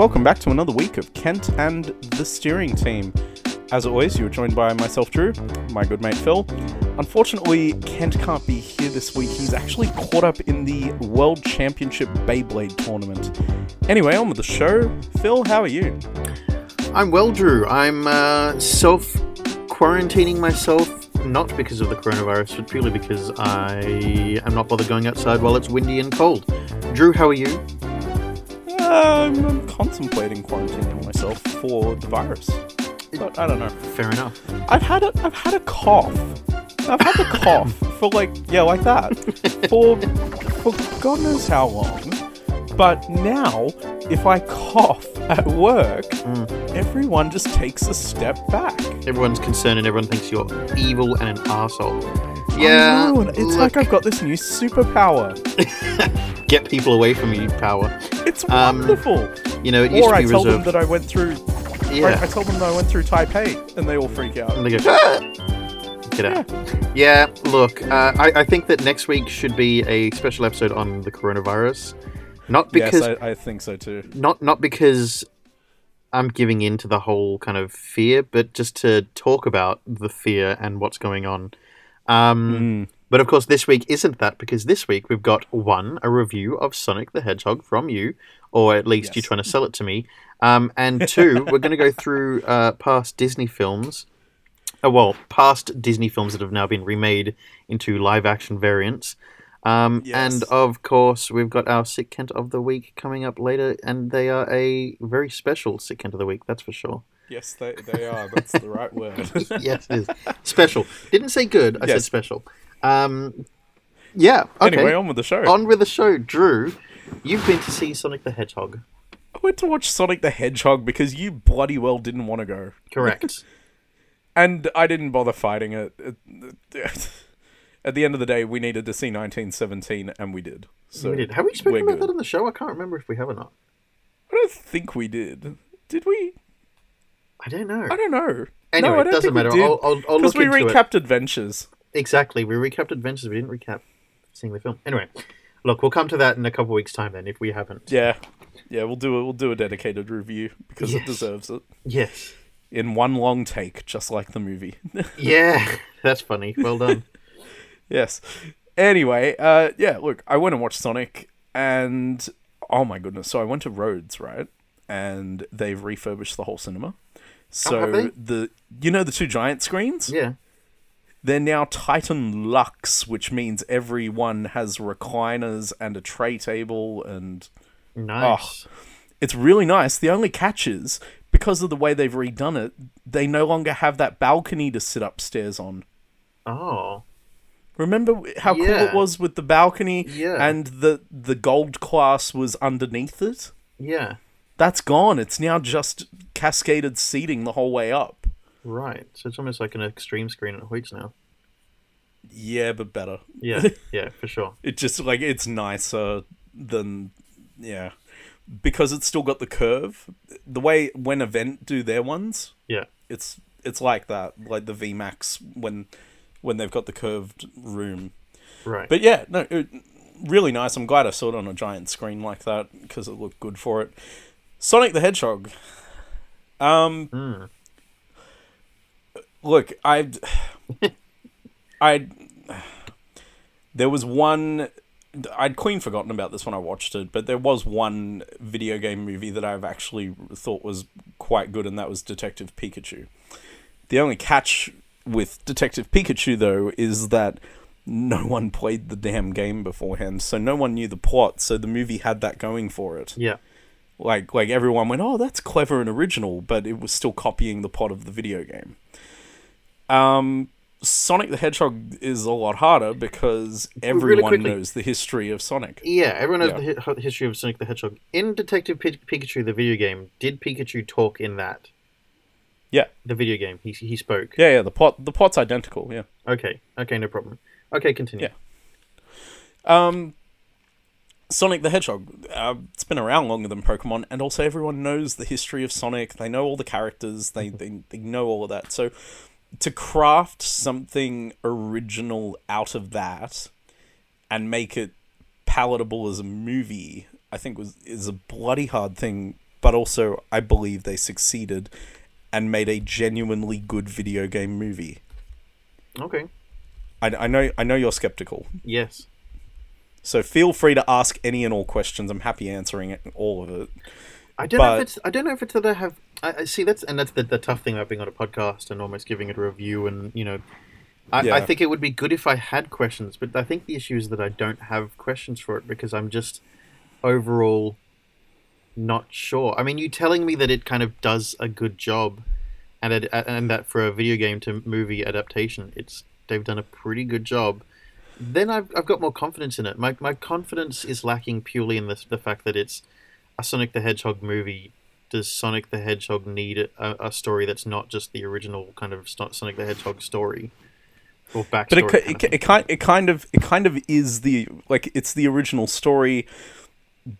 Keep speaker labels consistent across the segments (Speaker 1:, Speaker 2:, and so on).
Speaker 1: Welcome back to another week of Kent and the steering team. As always, you are joined by myself, Drew, my good mate Phil. Unfortunately, Kent can't be here this week. He's actually caught up in the World Championship Beyblade tournament. Anyway, on with the show. Phil, how are you?
Speaker 2: I'm well, Drew. I'm uh, self quarantining myself, not because of the coronavirus, but purely because I am not bothered going outside while it's windy and cold. Drew, how are you?
Speaker 1: Um, I'm contemplating quarantining myself for the virus, but I don't know.
Speaker 2: Fair enough.
Speaker 1: I've had a I've had a cough. I've had the cough for like yeah like that for for God knows how long. But now, if I cough at work, everyone just takes a step back.
Speaker 2: Everyone's concerned and everyone thinks you're evil and an asshole. Yeah,
Speaker 1: know, it's like I've got this new superpower.
Speaker 2: get people away from you, power.
Speaker 1: It's
Speaker 2: Um,
Speaker 1: wonderful.
Speaker 2: You know, it used
Speaker 1: Or
Speaker 2: to
Speaker 1: I
Speaker 2: be
Speaker 1: tell them that I went through. I, I
Speaker 2: yeah,
Speaker 1: tell them that I went through Taipei, and they all freak out.
Speaker 2: and they go, "Ah!" get out. Yeah, look, uh, I, I think that next week should be a special episode on the coronavirus. Not because
Speaker 1: yes, I, I think so too.
Speaker 2: not not because I'm giving in to the whole kind of fear, but just to talk about the fear and what's going on. Um,
Speaker 1: Mm.
Speaker 2: But of course, this week isn't that because this week we've got one a review of Sonic the Hedgehog from you, or at least you
Speaker 1: Yes.
Speaker 2: trying to sell it to me, um, and two we're going to go through uh, past Disney films. Uh, well, past Disney films that have now been remade into live action variants. Um, And of course, we've got our Sick Kent of the Week coming up later, and they are a very special Sick Kent of the Week, that's for sure.
Speaker 1: Yes, they, they are. That's the right word.
Speaker 2: yes, it is. Special. Didn't say good, I said special. Um, yeah, okay.
Speaker 1: Anyway, on with the show.
Speaker 2: On with the show, Drew. You've been to see Sonic the Hedgehog.
Speaker 1: I went to watch Sonic the Hedgehog because you bloody well didn't want to go.
Speaker 2: Correct.
Speaker 1: And I didn't bother fighting it. It- At the end of the day, we needed to see 1917, and we did. So
Speaker 2: we did. Have we spoken about
Speaker 1: good.
Speaker 2: that on the show? I can't remember if we have or not.
Speaker 1: I don't think we did. Did we?
Speaker 2: I don't know.
Speaker 1: I don't know.
Speaker 2: Anyway,
Speaker 1: no,
Speaker 2: it doesn't
Speaker 1: we
Speaker 2: matter. I'll, I'll, I'll
Speaker 1: Because
Speaker 2: look
Speaker 1: we
Speaker 2: into it.
Speaker 1: recapped Adventures.
Speaker 2: Exactly. We recapped Adventures. We didn't recap seeing the film. Anyway, look, we'll come to that in a couple weeks' time then, if we haven't.
Speaker 1: Yeah, yeah. We'll do it. We'll do a dedicated review because
Speaker 2: Yes.
Speaker 1: it deserves it
Speaker 2: Yes.
Speaker 1: in one long take, just like the movie.
Speaker 2: Yeah. That's funny. Well done.
Speaker 1: Yes. Anyway, uh, yeah. Look, I went and watched Sonic, and oh my goodness! So I went to Rhodes, right? And they've refurbished the whole cinema. So
Speaker 2: Oh,
Speaker 1: the you know the two giant screens,
Speaker 2: yeah.
Speaker 1: they're now Titan Luxe, which means everyone has recliners and a tray table, and
Speaker 2: Nice.
Speaker 1: Oh, it's really nice. The only catch is because of the way they've redone it, they no longer have that balcony to sit upstairs on.
Speaker 2: Oh.
Speaker 1: Remember how cool it was with the balcony
Speaker 2: Yeah.
Speaker 1: and the the gold class was underneath it?
Speaker 2: Yeah.
Speaker 1: That's gone. It's now just cascaded seating the whole way up.
Speaker 2: Right. So it's almost like an extreme screen at Hoyts now.
Speaker 1: Yeah, but better.
Speaker 2: Yeah. yeah, for sure.
Speaker 1: It just like it's nicer than yeah. Because it's still got the curve. The way when event do their ones,
Speaker 2: Yeah.
Speaker 1: it's it's like that. Like the VMAX when when they've got the curved room.
Speaker 2: Right.
Speaker 1: But yeah, no, it, really nice. I'm glad I saw it on a giant screen like that because it looked good for it. Sonic the Hedgehog. Um,
Speaker 2: Mm.
Speaker 1: look, I, I, there was one. I'd clean forgotten about this when I watched it, but there was one video game movie that I've actually thought was quite good, and that was Detective Pikachu. The only catch with Detective Pikachu, though, is that no one played the damn game beforehand, so no one knew the plot. So the movie had that going for it.
Speaker 2: Yeah.
Speaker 1: Like, like everyone went, "Oh, that's clever and original," but it was still copying the plot of the video game. Um, Sonic the Hedgehog is a lot harder because everyone
Speaker 2: quickly-
Speaker 1: knows the history of Sonic.
Speaker 2: Yeah, everyone knows
Speaker 1: Yeah.
Speaker 2: the hi- history of Sonic the Hedgehog. In Detective Pi- Pikachu, the video game, did Pikachu talk in that?
Speaker 1: Yeah,
Speaker 2: The video game, he, he spoke.
Speaker 1: yeah, yeah. The plot, the plot's identical. Yeah.
Speaker 2: Okay, okay, no problem. Okay, continue.
Speaker 1: Yeah. Um, Sonic the Hedgehog. Uh, it's been around longer than Pokemon, and also everyone knows the history of Sonic. They know all the characters. They they, they know all of that. So to craft something original out of that and make it palatable as a movie I think was is a bloody hard thing, but also I believe they succeeded and made a genuinely good video game movie.
Speaker 2: Okay.
Speaker 1: I, I know I know you're skeptical,
Speaker 2: Yes.
Speaker 1: So feel free to ask any and all questions. I'm happy answering it, all of it.
Speaker 2: I don't know if it's. I don't know if it's that I have. I, I see that's and that's the, the tough thing about being on a podcast and almost giving it a review and you know. I, I think it would be good if I had questions, but I think the issue is that I don't have questions for it because I'm just overall not sure. I mean, you telling me that it kind of does a good job, and it, and that for a video game to movie adaptation, it's they've done a pretty good job. Then I've, I've got more confidence in it. My, my confidence is lacking purely in the, the fact that it's a Sonic the Hedgehog movie. Does Sonic the Hedgehog need a, a story that's not just the original kind of Sonic the Hedgehog story or backstory?
Speaker 1: But it,
Speaker 2: kind
Speaker 1: ki-
Speaker 2: of
Speaker 1: it, it kind it kind of it kind of is the like it's the original story,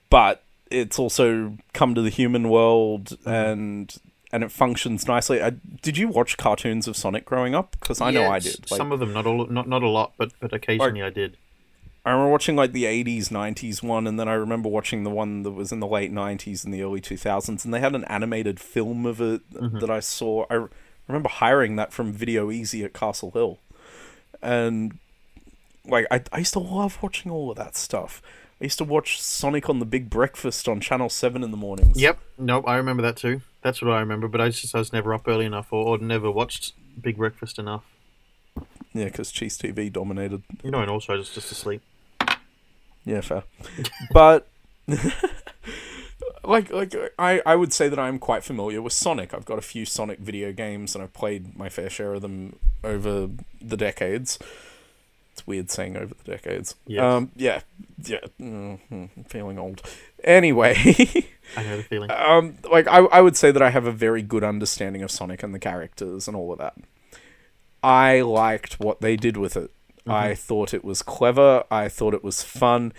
Speaker 1: but it's also come to the human world and and it functions nicely. I, did you watch cartoons of Sonic growing up? Because I know I did. Like,
Speaker 2: some of them, not all, not not a lot, but but occasionally I did.
Speaker 1: I remember watching like the '80s, '90s one, and then I remember watching the one that was in the late '90s and the early 2000s, and they had an animated film of it
Speaker 2: Mm-hmm.
Speaker 1: that I saw. I remember hiring that from Video Ezy at Castle Hill, and like I, I used to love watching all of that stuff. I used to watch Sonic on the Big Breakfast on Channel Seven in the mornings.
Speaker 2: Yep, nope, I remember that too. That's what I remember. But I just I was never up early enough, or, or never watched Big Breakfast enough.
Speaker 1: yeah, because Cheese TV dominated.
Speaker 2: You know, and also I was just asleep.
Speaker 1: Yeah, fair. but like like I, I would say that I'm quite familiar with Sonic. I've got a few Sonic video games and I've played my fair share of them over the decades. It's weird saying over the decades.
Speaker 2: Yes.
Speaker 1: Um yeah. Yeah. Mm, mm, feeling old. Anyway,
Speaker 2: I know the feeling.
Speaker 1: um like I I would say that I have a very good understanding of Sonic and the characters and all of that. I liked what they did with it. I thought it was clever. I thought it was fun.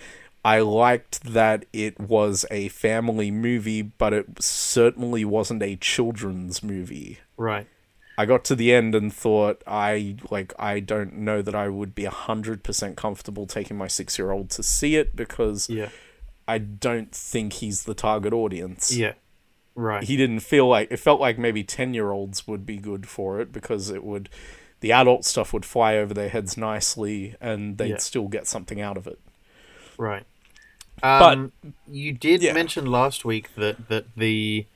Speaker 1: I liked that it was a family movie, but it certainly wasn't a children's movie.
Speaker 2: Right.
Speaker 1: I got to the end and thought I like I don't know that I would be hundred percent comfortable taking my six year old to see it because
Speaker 2: Yeah.
Speaker 1: I don't think he's the target audience
Speaker 2: Yeah. Right.
Speaker 1: he didn't feel like it felt like maybe 10 year olds would be good for it because it would the adult stuff would fly over their heads nicely and they'd
Speaker 2: Yeah.
Speaker 1: still get something out of it
Speaker 2: Right.
Speaker 1: But-
Speaker 2: Um, you did
Speaker 1: yeah.
Speaker 2: mention last week that that the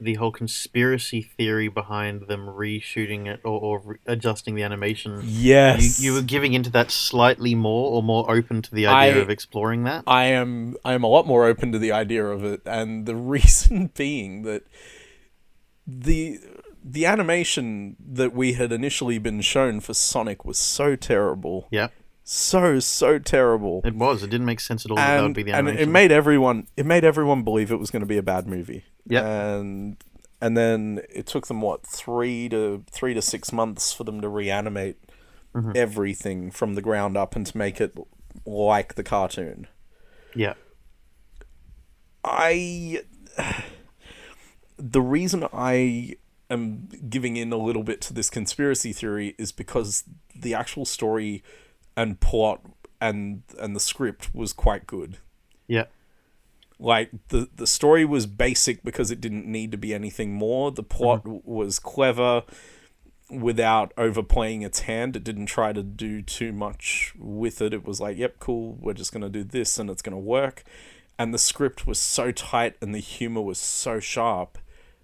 Speaker 2: the whole conspiracy theory behind them reshooting it or, or re- adjusting the animation.
Speaker 1: yes
Speaker 2: You, you were giving into that slightly more or more open to the idea
Speaker 1: I-
Speaker 2: of exploring that.
Speaker 1: I am I am a lot more open to the idea of it and the reason being that the the animation that we had initially been shown for Sonic was so terrible
Speaker 2: Yeah,
Speaker 1: so so terrible
Speaker 2: it was. It didn't make sense at all. that, that would
Speaker 1: and,
Speaker 2: be the
Speaker 1: and it made everyone it made everyone believe it was going to be a bad movie.
Speaker 2: Yep.
Speaker 1: And and then it took them what three to three to six months for them to reanimate
Speaker 2: Mm-hmm.
Speaker 1: everything from the ground up and to make it like the cartoon.
Speaker 2: yeah,
Speaker 1: I the reason I am giving in a little bit to this conspiracy theory is because the actual story and plot and and the script was quite good.
Speaker 2: yeah,
Speaker 1: like the the story was basic because it didn't need to be anything more. The plot mm-hmm. w was clever without overplaying its hand. It didn't try to do too much with it. It was like yep cool we're just going to do this and it's going to work. And the script was so tight and the humor was so sharp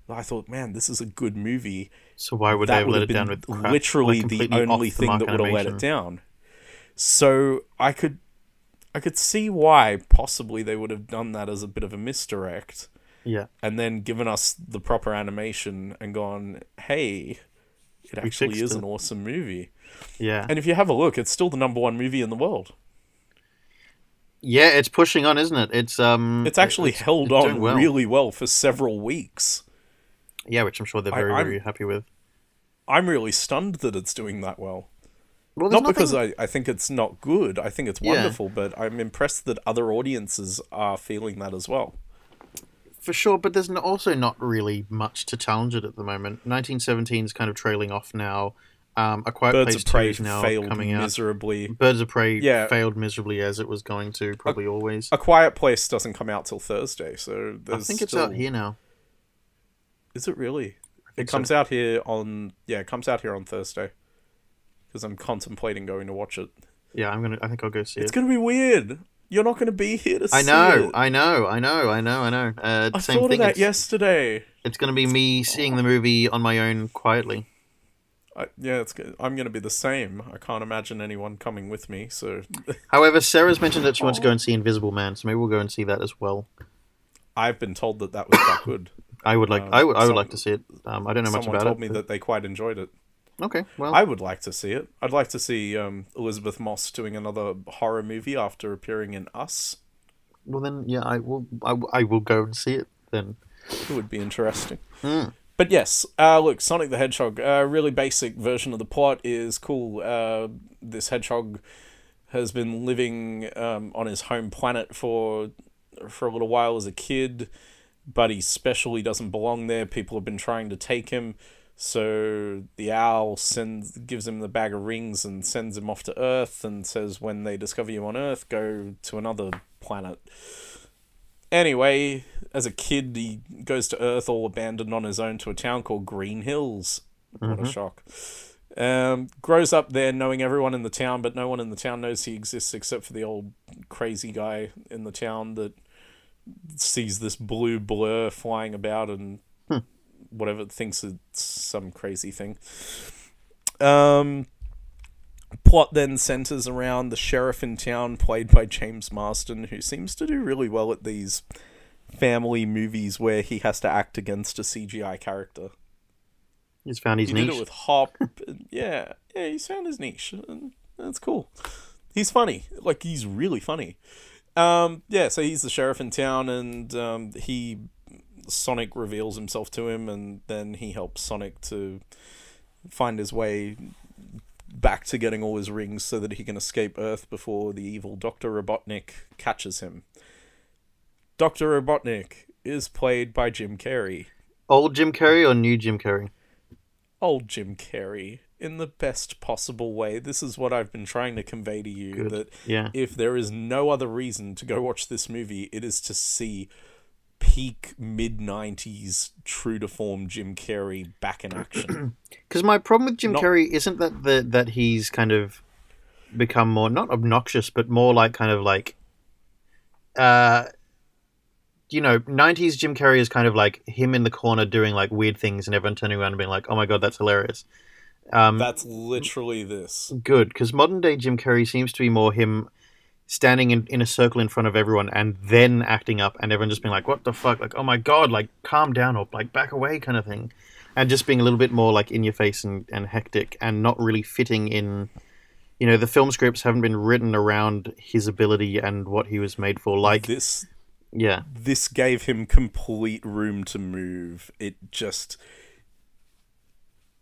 Speaker 1: that i thought man this is a good movie.
Speaker 2: So why would they have let it down with crap,
Speaker 1: literally
Speaker 2: like
Speaker 1: the only
Speaker 2: the
Speaker 1: thing that would have let it down. So I could, I could see why possibly they would have done that as a bit of a misdirect,
Speaker 2: Yeah,
Speaker 1: and then given us the proper animation and gone, hey, it actually is
Speaker 2: it."
Speaker 1: an awesome movie.
Speaker 2: yeah,
Speaker 1: And if you have a look, it's still the number one movie in the world.
Speaker 2: yeah. It's pushing on, isn't it? It's um,
Speaker 1: It's actually
Speaker 2: it's-
Speaker 1: held
Speaker 2: it's
Speaker 1: on
Speaker 2: well.
Speaker 1: really well for several weeks.
Speaker 2: Yeah, which I'm sure they're very
Speaker 1: I'm-
Speaker 2: very happy with.
Speaker 1: I'm really stunned that it's doing that well.
Speaker 2: Well,
Speaker 1: not because I, I think it's not good. I think it's
Speaker 2: Yeah.
Speaker 1: wonderful, but I'm impressed that other audiences are feeling that as well.
Speaker 2: For sure, but there's also not really much to challenge it at the moment. 1917 is kind of trailing off now. Um, a Quiet
Speaker 1: Birds
Speaker 2: Place
Speaker 1: of Prey
Speaker 2: 2 is now
Speaker 1: failed
Speaker 2: coming out.
Speaker 1: miserably.
Speaker 2: Birds of Prey
Speaker 1: Yeah.
Speaker 2: failed miserably as it was going to, probably always.
Speaker 1: A Quiet Place doesn't come out till Thursday, so
Speaker 2: I think it's
Speaker 1: still-
Speaker 2: out here now.
Speaker 1: Is it really? It
Speaker 2: think so.
Speaker 1: comes out here on yeah, it comes out here on Thursday. Because I'm contemplating going to watch it.
Speaker 2: Yeah, I'm gonna. I think I'll go see
Speaker 1: It's
Speaker 2: it.
Speaker 1: It's gonna be weird. You're not gonna be here to
Speaker 2: I
Speaker 1: see
Speaker 2: know,
Speaker 1: it.
Speaker 2: I know, I know, I know, I know. I know. Uh,
Speaker 1: I
Speaker 2: same
Speaker 1: thought
Speaker 2: thing.
Speaker 1: of that
Speaker 2: it's,
Speaker 1: yesterday.
Speaker 2: it's gonna be me seeing the movie on my own quietly.
Speaker 1: I, yeah, it's. I'm gonna be the same. I can't imagine anyone coming with me. So
Speaker 2: However, Sarah's mentioned that she wants to go and see Invisible Man, so maybe we'll go and see that as well.
Speaker 1: I've been told that that was that good.
Speaker 2: I would like.
Speaker 1: Um,
Speaker 2: I would. I would
Speaker 1: some-
Speaker 2: like to see it. Um, I don't know much about it.
Speaker 1: Someone told me
Speaker 2: but-
Speaker 1: that they quite enjoyed it.
Speaker 2: Okay, well,
Speaker 1: I would like to see it. I'd like to see um, Elisabeth Moss doing another horror movie after appearing in Us.
Speaker 2: well then, yeah, I will. I, I will go and see it then.
Speaker 1: It would be interesting.
Speaker 2: Hmm.
Speaker 1: But yes, uh, look, Sonic the Hedgehog. A really basic version of the plot is cool. Uh, this hedgehog has been living um, on his home planet for for a little while as a kid, but he's special. He doesn't belong there. People have been trying to take him. So the owl sends gives him the bag of rings and sends him off to Earth and says, "When they discover you on Earth, go to another planet." Anyway, as a kid, he goes to Earth all abandoned on his own to a town called Green Hills. What a shock. Um, grows up there knowing everyone in the town, but no one in the town knows he exists except for the old crazy guy in the town that sees this blue blur flying about and whatever thinks it's some crazy thing. Um, plot then centers around the sheriff in town, played by James Marsden, who seems to do really well at these family movies where he has to act against a CGI character.
Speaker 2: He's found his
Speaker 1: he
Speaker 2: niche.
Speaker 1: did it with Hop. yeah, yeah, he's found his niche, and that's cool. He's funny, like he's really funny. Um, yeah, so he's the sheriff in town, and um, he Sonic reveals himself to him, and then he helps Sonic to find his way back to getting all his rings so that he can escape Earth before the evil Doctor Robotnik catches him. Doctor Robotnik is played by Jim Carrey
Speaker 2: Old Jim Carrey or new Jim Carrey?
Speaker 1: old Jim Carrey in the best possible way. This is what I've been trying to convey to you
Speaker 2: Good.
Speaker 1: that
Speaker 2: Yeah.
Speaker 1: if there is no other reason to go watch this movie, it is to see peak mid 90s true to form Jim Carrey back in action.
Speaker 2: Because my problem with Jim
Speaker 1: Not-
Speaker 2: Carrey isn't that the, that he's kind of become more not obnoxious, but more like kind of like, uh, you know, '90s Jim Carrey is kind of like him in the corner doing like weird things, and everyone turning around and being like, "Oh my god, that's hilarious." Um,
Speaker 1: That's literally this.
Speaker 2: good because modern day Jim Carrey seems to be more him standing in, in a circle in front of everyone and then acting up, and everyone just being like, "What the fuck?" Like, "Oh my god!" Like, calm down or like back away, kind of thing, and just being a little bit more like in your face and, and hectic, and not really fitting in. You know, the film scripts haven't been written around his ability and what he was made for. Like,
Speaker 1: this
Speaker 2: yeah,
Speaker 1: this gave him complete room to move. It just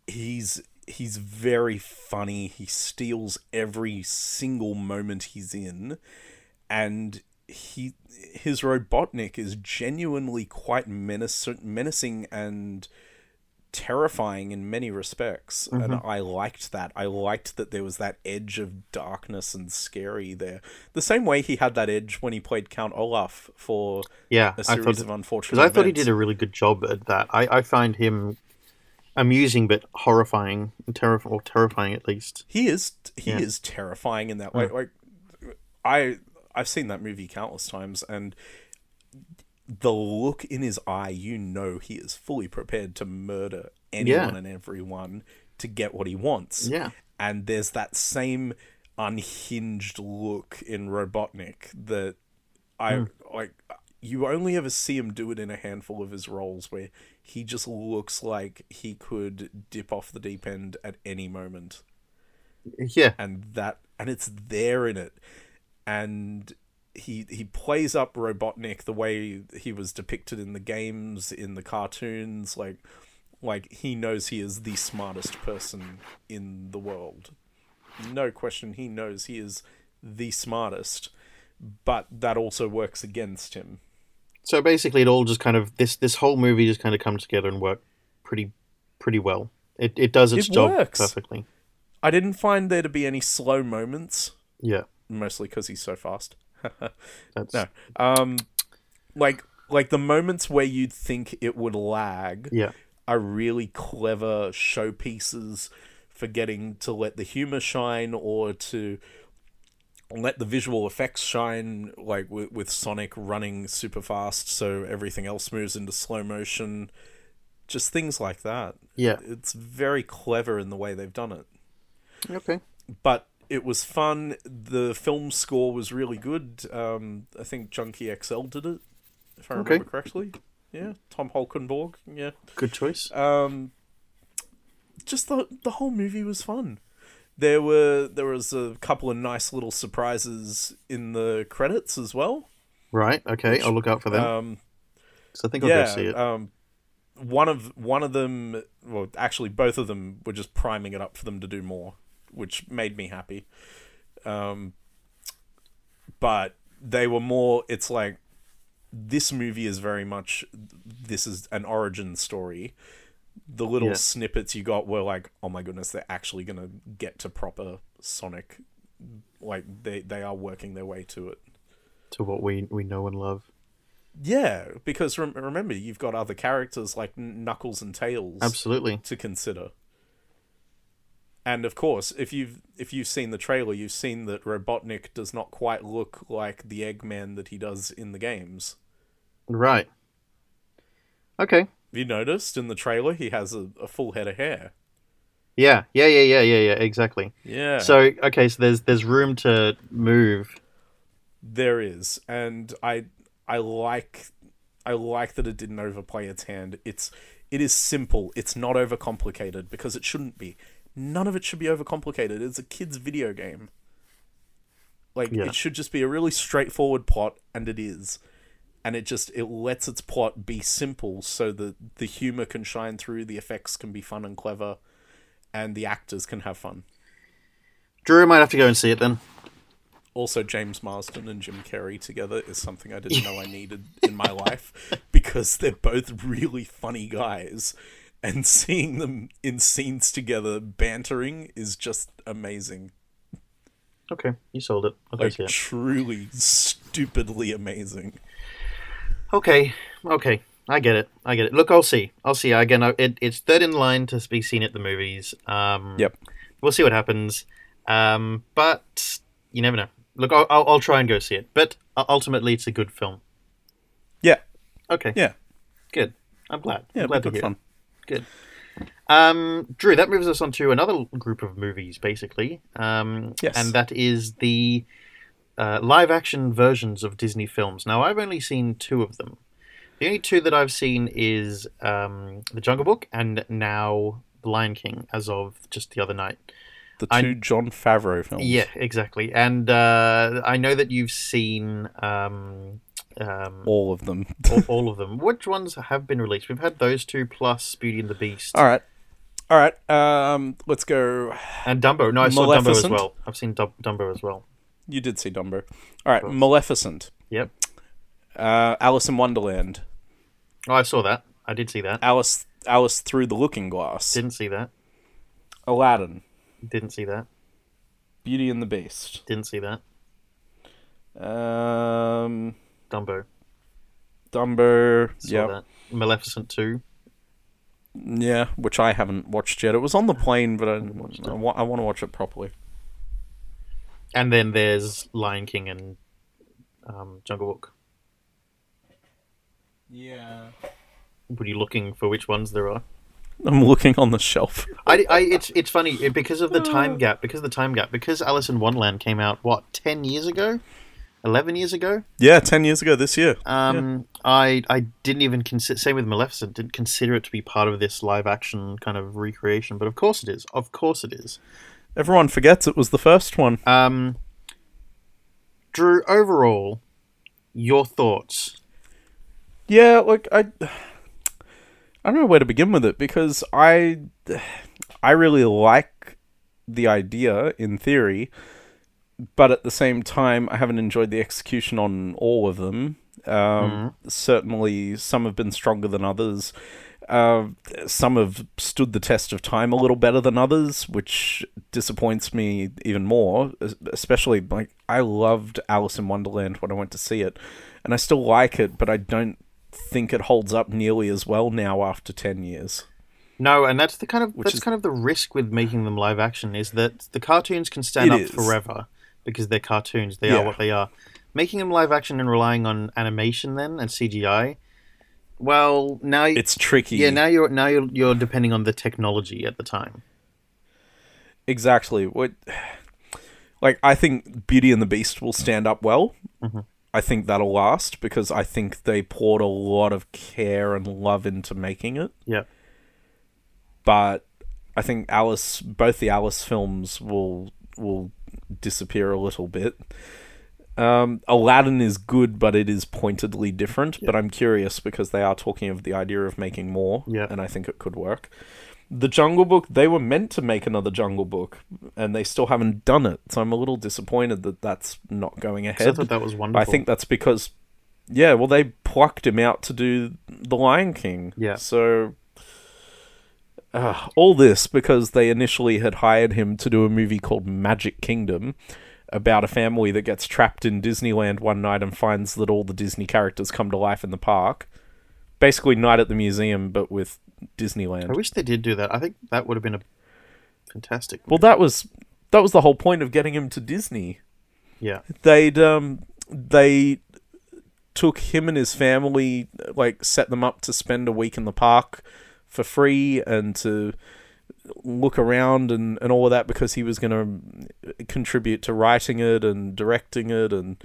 Speaker 1: he's he's very funny. He steals every single moment he's in and he his Robotnik is genuinely quite menace, menacing and terrifying in many respects and mm-hmm. I liked that. I liked that there was that edge of darkness and scary there. The same way he had that edge when he played Count Olaf for
Speaker 2: yeah.
Speaker 1: a
Speaker 2: I
Speaker 1: series
Speaker 2: thought
Speaker 1: of unfortunate
Speaker 2: because I thought he did a really good job at that. I, I find him amusing but horrifying, terrifying, or terrifying at least.
Speaker 1: He is he
Speaker 2: Yeah.
Speaker 1: is terrifying in that way. Like I I've seen that movie countless times and the look in his eye, you know he is fully prepared to murder anyone
Speaker 2: Yeah.
Speaker 1: and everyone to get what he wants.
Speaker 2: Yeah.
Speaker 1: And there's that same unhinged look in Robotnik that I
Speaker 2: Hmm.
Speaker 1: like you only ever see him do it in a handful of his roles where he just looks like he could dip off the deep end at any moment.
Speaker 2: Yeah,
Speaker 1: and that and it's there in it. And he he plays up robotnik the way he was depicted in the games in the cartoons like like he knows he is the smartest person in the world. No question he knows he is the smartest but that also works against him
Speaker 2: So basically, it all just kind of this this whole movie just kind of comes together and work pretty pretty well. It it does its
Speaker 1: It
Speaker 2: job
Speaker 1: works.
Speaker 2: perfectly.
Speaker 1: I didn't find there to be any slow moments,
Speaker 2: Yeah,
Speaker 1: mostly because he's so fast. No, um, like like the moments where you'd think it would lag
Speaker 2: yeah,
Speaker 1: are really clever showpieces for getting to let the humor shine or to let the visual effects shine like with, with sonic running super fast so everything else moves into slow motion just things like that
Speaker 2: yeah.
Speaker 1: it's very clever in the way they've done it
Speaker 2: Okay.
Speaker 1: but it was fun the film score was really good um, i think junkie xl did it if i
Speaker 2: Okay.
Speaker 1: remember correctly yeah tom holkenborg yeah
Speaker 2: Good choice.
Speaker 1: um, just the the whole movie was fun. There were there was a couple of nice little surprises in the credits as well.
Speaker 2: Right. Okay. I'll look out for them.
Speaker 1: Um,
Speaker 2: so I think I'll
Speaker 1: yeah,
Speaker 2: go see it.
Speaker 1: um, one of one of them, well, actually both of them were just priming it up for them to do more, which made me happy. Um, but they were more. It's like this movie is very much this is an origin story. The little
Speaker 2: Yeah.
Speaker 1: snippets you got were like, oh my goodness, they're actually gonna get to proper Sonic. Like they they are working their way to it.
Speaker 2: to what we we know and love.
Speaker 1: Yeah, because rem- remember you've got other characters like Knuckles and Tails
Speaker 2: Absolutely.
Speaker 1: to consider. And of course, if you've if you've seen the trailer, you've seen that Robotnik does not quite look like the Eggman that he does in the games.
Speaker 2: Right. Okay.
Speaker 1: You noticed in the trailer he has a, a full head of hair?
Speaker 2: Yeah. Yeah. Yeah. Yeah. Yeah. Yeah. Exactly.
Speaker 1: Yeah.
Speaker 2: So okay. So there's there's room to move.
Speaker 1: There is, and I I like I like that it didn't overplay its hand. It's it is simple. It's not overcomplicated because it shouldn't be. None of it should be overcomplicated. It's a kid's video game. Like
Speaker 2: Yeah.
Speaker 1: it should just be a really straightforward plot, and it is. And it just it lets its plot be simple so that the humor can shine through, the effects can be fun and clever, and the actors can have fun.
Speaker 2: Drew might have to go and see it then.
Speaker 1: also James Marsden and Jim Carrey together is something I didn't know I needed in my life because they're both really funny guys and seeing them in scenes together bantering is just amazing.
Speaker 2: Okay, you sold it. I'll
Speaker 1: Like
Speaker 2: it.
Speaker 1: truly stupidly amazing.
Speaker 2: Okay. Okay. I get it. I get it. Look, I'll see. I'll see. Again, it, it's third in line to be seen at the movies. Um,
Speaker 1: Yep.
Speaker 2: We'll see what happens. Um, but you never know. Look, I'll, I'll, I'll try and go see it. But ultimately, it's a good film.
Speaker 1: Yeah.
Speaker 2: Okay.
Speaker 1: Yeah.
Speaker 2: Good. I'm glad.
Speaker 1: Yeah,
Speaker 2: I'm glad to
Speaker 1: good
Speaker 2: hear.
Speaker 1: fun.
Speaker 2: Good. Um, Drew, that moves us on to another group of movies, basically. Um,
Speaker 1: Yes.
Speaker 2: And that is the uh, live action versions of Disney films. Now, I've only seen two of them. The only two that I've seen is um, The Jungle Book and now The Lion King, as of just the other night.
Speaker 1: The
Speaker 2: I-
Speaker 1: two Jon Favreau films.
Speaker 2: Yeah, exactly. And uh, I know that you've seen um, um,
Speaker 1: All of them.
Speaker 2: all, all of them. Which ones have been released? We've had those two plus Beauty and the Beast.
Speaker 1: All right. All right. Um let's go
Speaker 2: And Dumbo. No, I saw Dumbo as well. I've seen Dumbo as well.
Speaker 1: You did see Dumbo. All right. Maleficent.
Speaker 2: Yep.
Speaker 1: Uh Alice in Wonderland.
Speaker 2: Oh, I saw that. I did see that.
Speaker 1: Alice Alice through the Looking Glass.
Speaker 2: Didn't see that.
Speaker 1: Aladdin.
Speaker 2: Didn't see that.
Speaker 1: Beauty and the Beast.
Speaker 2: Didn't see that.
Speaker 1: Um,
Speaker 2: Dumbo.
Speaker 1: Dumbo.
Speaker 2: Saw
Speaker 1: Yeah,
Speaker 2: that. Maleficent 2.
Speaker 1: yeah, which I haven't watched yet. It was on the plane, but I. I, wa- I want to watch it properly.
Speaker 2: And then there's Lion King and um, Jungle Book.
Speaker 1: Yeah.
Speaker 2: Were you looking for which ones there are?
Speaker 1: I'm looking on the shelf.
Speaker 2: I, I, it's, it's funny because of the time gap. Because of the time gap. Because Alice in Wonderland came out what ten years ago, eleven years ago.
Speaker 1: Yeah, ten years ago this year.
Speaker 2: Um, I I didn't even consider. Same with Maleficent. Didn't consider it to be part of this live action kind of recreation. But of course it is. Of course it is.
Speaker 1: Everyone forgets it was the first one.
Speaker 2: Um, Drew, overall, your thoughts?
Speaker 1: Yeah, like I, I don't know where to begin with it because I, I really like the idea in theory, but at the same time, I haven't enjoyed the execution on all of them. Um, Certainly, some have been stronger than others. Uh, some have stood the test of time a little better than others, which disappoints me even more. Especially like I loved Alice in Wonderland when I went to see it, and I still like it, but I don't think it holds up nearly as well now after ten years.
Speaker 2: No, and that's the kind of
Speaker 1: Which
Speaker 2: that's
Speaker 1: is-
Speaker 2: kind of the risk with making them live action is that the cartoons can stand up
Speaker 1: is.
Speaker 2: forever because they're cartoons. They
Speaker 1: Yeah.
Speaker 2: are what they are. Making them live action and relying on animation then and CGI. Well, now you,
Speaker 1: It's tricky.
Speaker 2: yeah, now you're now you're you're depending on the technology at the time.
Speaker 1: Exactly. What like I think Beauty and the Beast will stand up well.
Speaker 2: Mhm.
Speaker 1: I think that'll last because I think they poured a lot of care and love into making it.
Speaker 2: Yeah.
Speaker 1: But I think Alice both the Alice films will will disappear a little bit. Um, Aladdin is good, but it is pointedly different. But I'm curious because they are talking of the idea of making more,
Speaker 2: Yeah.
Speaker 1: and I think it could work. The Jungle Book, they were meant to make another Jungle Book, and they still haven't done it. So I'm a little disappointed that that's not going
Speaker 2: 'Cause I
Speaker 1: ahead.
Speaker 2: thought that was wonderful.
Speaker 1: I think that's because, yeah, well, they plucked him out to do The Lion King.
Speaker 2: Yeah.
Speaker 1: So, uh, all this because they initially had hired him to do a movie called Magic Kingdom about a family that gets trapped in Disneyland one night and finds that all the Disney characters come to life in the park. Basically, Night at the Museum, but with Disneyland.
Speaker 2: I wish they did do that. I think that would have been a fantastic.
Speaker 1: Well, that was that was the whole point of getting him to Disney.
Speaker 2: yeah,
Speaker 1: they'd um they took him and his family like set them up to spend a week in the park for free and to look around and, and all of that because he was going to contribute to writing it and directing it and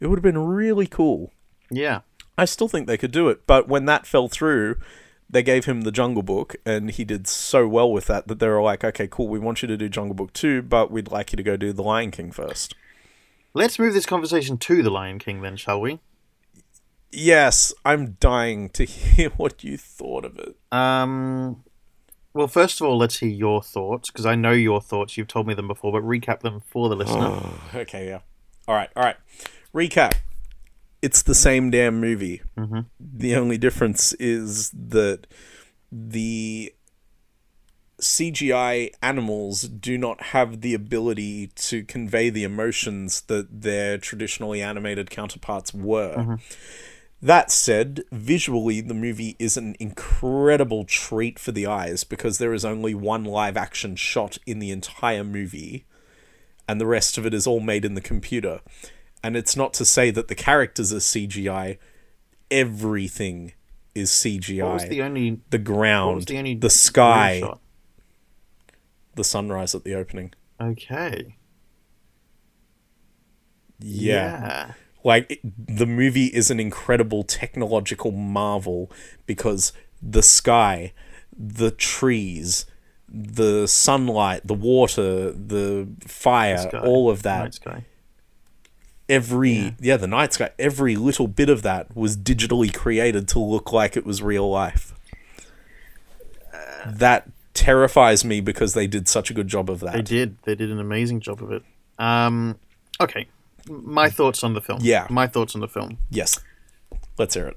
Speaker 1: it would have been really cool
Speaker 2: yeah,
Speaker 1: i still think they could do it but when that fell through they gave him the jungle book and he did so well with that that they were like okay cool we want you to do jungle book 2 but we'd like you to go do the lion king first
Speaker 2: Let's move this conversation to the Lion King then, shall we?
Speaker 1: Yes, I'm dying to hear what you thought of it.
Speaker 2: Um, well, first of all, let's hear your thoughts because I know your thoughts. You've told me them before, but recap them for the listener.
Speaker 1: Okay, yeah. All right, all right. Recap. It's the same damn movie.
Speaker 2: Mhm.
Speaker 1: The only difference is that the CGI animals do not have the ability to convey the emotions that their traditionally animated counterparts were. That said, visually, the movie is an incredible treat for the eyes because there is only one live action shot in the entire movie, and the rest of it is all made in the computer. And it's not to say that the characters are CGI, everything is CGI.
Speaker 2: The only?
Speaker 1: the ground,
Speaker 2: the only?
Speaker 1: the sky, the sunrise at the opening.
Speaker 2: Okay.
Speaker 1: yeah. Like it, the movie is an incredible technological marvel because the sky the trees the sunlight the water the fire
Speaker 2: Sky.
Speaker 1: all of that
Speaker 2: Night sky.
Speaker 1: every yeah. the night sky every little bit of that was digitally created to look like it was real life that terrifies me because they did such a good job of that.
Speaker 2: They did. They did an amazing job of it. Um, okay. My thoughts on the film.
Speaker 1: Yeah.
Speaker 2: My thoughts on the film.
Speaker 1: yes let's hear it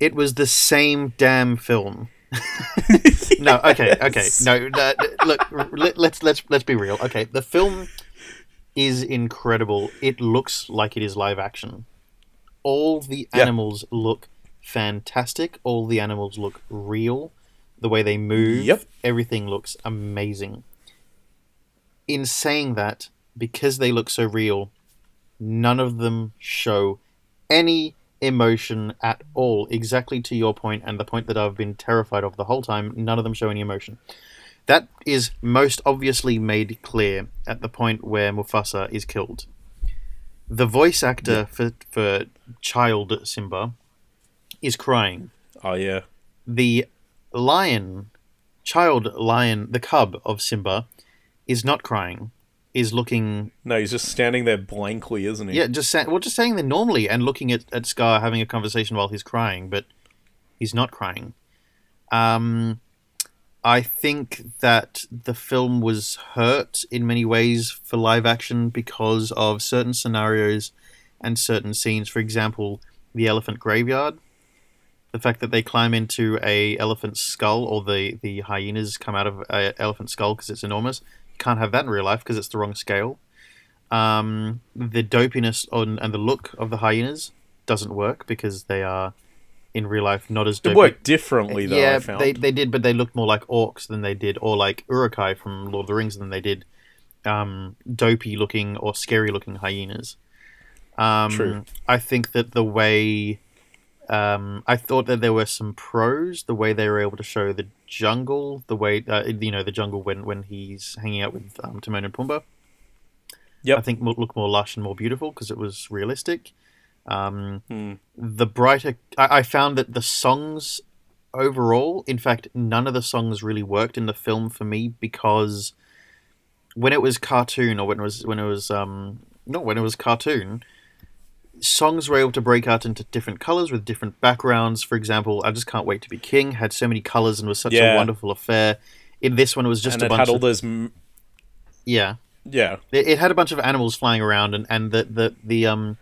Speaker 2: It was the same damn film. no, okay, okay. No, no, look, let, let's let's let's be real. Okay, the film is incredible. It looks like it is live action. All the animals look fantastic. All the animals look real. The way they move,
Speaker 1: Yep.
Speaker 2: everything looks amazing. In saying that, because they look so real, none of them show any emotion at all. Exactly to your point, and the point that I've been terrified of the whole time, none of them show any emotion. That is most obviously made clear at the point where Mufasa is killed. The voice actor for, for child Simba is crying.
Speaker 1: oh yeah
Speaker 2: The lion, child lion, the cub of Simba, is not crying. Is looking
Speaker 1: no he's just standing there blankly isn't he
Speaker 2: yeah, just saying well, just saying there normally and looking at, at Scar having a conversation while he's crying, but he's not crying. Um, I think that the film was hurt in many ways for live action because of certain scenarios and certain scenes. For example, the elephant graveyard. The fact that they climb into a elephant's skull, or the the hyenas come out of a elephant skull because it's enormous. You can't have that in real life because it's the wrong scale. Um, the dopiness on and the look of the hyenas doesn't work because they are in real life not as
Speaker 1: It worked differently though.
Speaker 2: yeah,
Speaker 1: I found.
Speaker 2: they they did, but they looked more like orcs than they did, or like Uruk-hai from Lord of the Rings than they did um, dopey looking or scary looking hyenas. Um,
Speaker 1: True.
Speaker 2: I think that the way um, I thought that there were some pros, the way they were able to show the jungle, the way uh, you know the jungle when when he's hanging out with um, Timon and Pumbaa.
Speaker 1: Yep.
Speaker 2: I think looked more lush and more beautiful because it was realistic. Um,
Speaker 1: Hmm.
Speaker 2: the brighter, I, I found that the songs overall, in fact, none of the songs really worked in the film for me because when it was cartoon or when it was when it was um not when it was cartoon, songs were able to break out into different colors with different backgrounds. For example, I just can't wait to be king had so many colors and was such
Speaker 1: Yeah.
Speaker 2: a wonderful affair. In this one, it was just
Speaker 1: and
Speaker 2: a bunch
Speaker 1: had all
Speaker 2: of
Speaker 1: those. m-
Speaker 2: yeah.
Speaker 1: Yeah,
Speaker 2: It, it had a bunch of animals flying around, and and the the the um,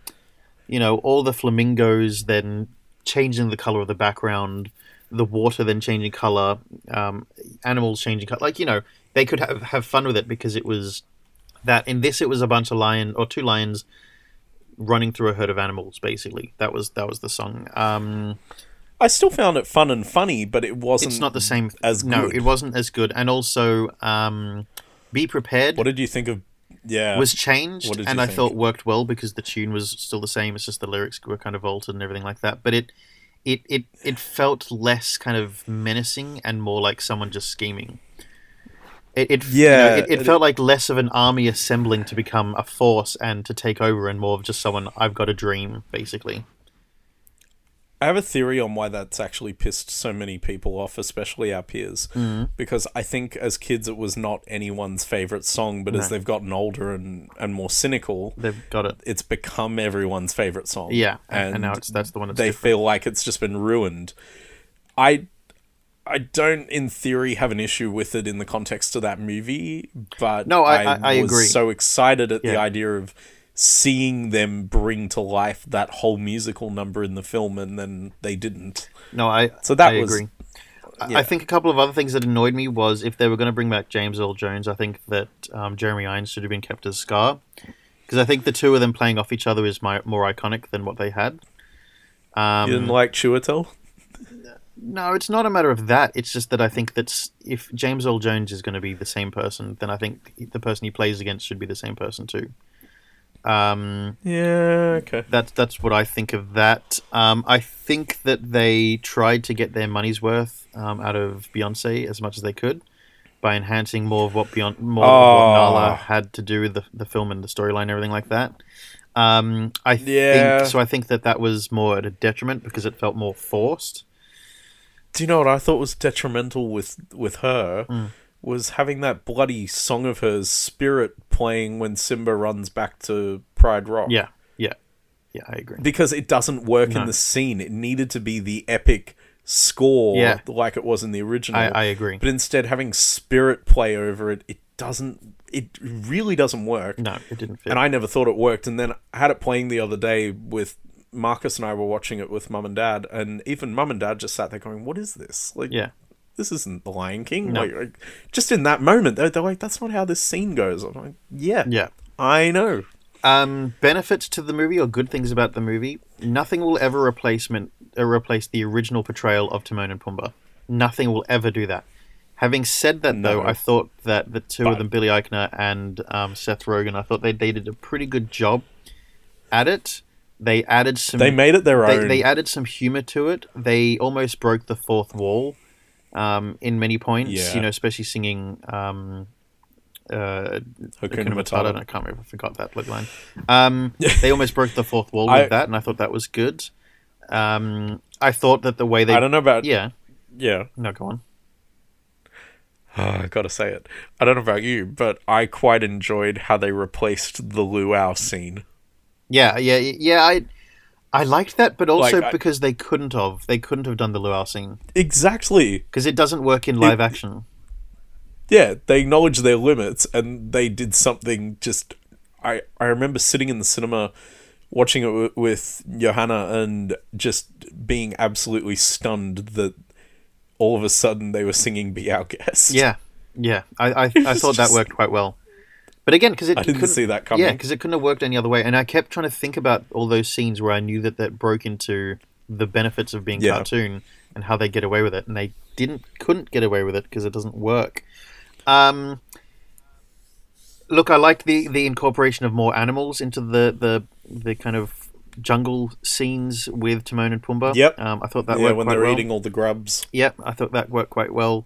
Speaker 2: you know, all the flamingos then changing the color of the background, the water then changing color, um, animals changing color. Like you know, they could have have fun with it because it was that. In this, it was a bunch of lion or two lions running through a herd of animals. Basically, that was that was the song. Um,
Speaker 1: I still found it fun and funny, but it wasn't.
Speaker 2: it's not the same
Speaker 1: as
Speaker 2: No,
Speaker 1: good.
Speaker 2: it wasn't as good. And also, um, be prepared.
Speaker 1: What did you think of? Yeah,
Speaker 2: was changed
Speaker 1: What did
Speaker 2: and I
Speaker 1: think?
Speaker 2: thought worked well because the tune was still the same. It's just the lyrics were kind of altered and everything like that. But it it it, it felt less kind of menacing and more like someone just scheming. It, it you know,
Speaker 1: Yeah,
Speaker 2: it, it felt like less of an army assembling to become a force and to take over, and more of just someone I've got a dream, basically.
Speaker 1: I have a theory on why that's actually pissed so many people off, especially our peers.
Speaker 2: Mm-hmm.
Speaker 1: Because I think as kids it was not anyone's favorite song, but as they've gotten older and, and more cynical,
Speaker 2: They've got it.
Speaker 1: it's become everyone's favorite song.
Speaker 2: Yeah, and, and now it's that's the one that's
Speaker 1: they
Speaker 2: different.
Speaker 1: feel like it's just been ruined. I I don't in theory have an issue with it in the context of that movie, but
Speaker 2: No, I- I- I
Speaker 1: was
Speaker 2: agree.
Speaker 1: so excited at the idea of seeing them bring to life that whole musical number in the film and then they didn't.
Speaker 2: No, I
Speaker 1: So that
Speaker 2: I
Speaker 1: was-
Speaker 2: agree. I-
Speaker 1: yeah.
Speaker 2: I think a couple of other things that annoyed me was if they were going to bring back James Earl Jones, I think that um, Jeremy Irons should have been kept as Scar, because I think the two of them playing off each other is my, more iconic than what they had. Um,
Speaker 1: You didn't like Chiwetel?
Speaker 2: No, it's not a matter of that. It's just that I think that if James Earl Jones is going to be the same person, then I think the person he plays against should be the same person too. Um,
Speaker 1: Yeah, okay.
Speaker 2: that's that's what I think of that. Um, I think that they tried to get their money's worth um, out of Beyonce as much as they could by enhancing more of what Beyonce, more of
Speaker 1: Oh.
Speaker 2: what Nala had to do with the, the film and the storyline, and everything like that. Um, I
Speaker 1: Yeah.
Speaker 2: think so. I think that that was more at a detriment because it felt more forced.
Speaker 1: Do you know what I thought was detrimental with with her?
Speaker 2: Mm.
Speaker 1: Was having that bloody song of hers, Spirit, playing when Simba runs back to Pride Rock.
Speaker 2: Yeah, yeah, yeah. I agree.
Speaker 1: because it doesn't work
Speaker 2: No.
Speaker 1: in the scene. It needed to be the epic score
Speaker 2: Yeah.
Speaker 1: like it was in the original.
Speaker 2: I, I agree.
Speaker 1: But instead, having Spirit play over it, it doesn't. It really doesn't work.
Speaker 2: No, it didn't fit.
Speaker 1: And I never thought it worked. And then I had it playing the other day with Marcus and I were watching it with mum and dad, and even mum and dad just sat there going, "What is this? Like,
Speaker 2: yeah,
Speaker 1: this isn't The Lion King."
Speaker 2: No.
Speaker 1: Like, like, just in that moment, they're, they're like, "That's not how this scene goes." I'm like, "Yeah,
Speaker 2: yeah.
Speaker 1: I know."
Speaker 2: Um, benefits to the movie or good things about the movie. Nothing will ever replacement uh, replace the original portrayal of Timon and Pumbaa. Nothing will ever do that. Having said that, though, I thought that the two
Speaker 1: But-
Speaker 2: of them, Billy Eichner and um, Seth Rogen, I thought they, they did a pretty good job at it. They added some.
Speaker 1: They made it their
Speaker 2: they,
Speaker 1: own.
Speaker 2: they added some humor to it. They almost broke the fourth wall um, in many points.
Speaker 1: Yeah.
Speaker 2: You know, especially singing um, uh,
Speaker 1: Hakuna Matata.
Speaker 2: I can't remember. I forgot that line. Um, they almost broke the fourth wall with
Speaker 1: I-
Speaker 2: that, and I thought that was good. Um, I thought that the way they,
Speaker 1: I don't know about
Speaker 2: yeah,
Speaker 1: yeah.
Speaker 2: no, go on.
Speaker 1: Ah, I gotta say it. I don't know about you, but I quite enjoyed how they replaced the luau scene.
Speaker 2: Yeah, yeah, yeah. I, I liked that, but also
Speaker 1: Like, I-
Speaker 2: because they couldn't have, they couldn't have done the luau scene
Speaker 1: Exactly.
Speaker 2: because it doesn't work in live action.
Speaker 1: Yeah, they acknowledged their limits and they did something just. I I remember sitting in the cinema watching it w- with Johanna and just being absolutely stunned that all of a sudden they were singing "Be Our Guest."
Speaker 2: Yeah, yeah. I I, I thought that worked quite well. But again, because it
Speaker 1: I didn't
Speaker 2: couldn't-
Speaker 1: see that coming.
Speaker 2: Yeah, because it couldn't have worked any other way. And I kept trying to think about all those scenes where I knew that that broke into the benefits of being
Speaker 1: Yeah.
Speaker 2: cartoon and how they get away with it, and they didn't, couldn't get away with it because it doesn't work. Um, look, I liked the the incorporation of more animals into the the the kind of jungle scenes with Timon and Pumbaa.
Speaker 1: Yep.
Speaker 2: Um, I thought that
Speaker 1: yeah,
Speaker 2: worked
Speaker 1: when they're
Speaker 2: well.
Speaker 1: eating all the grubs.
Speaker 2: Yep, I thought that worked quite well.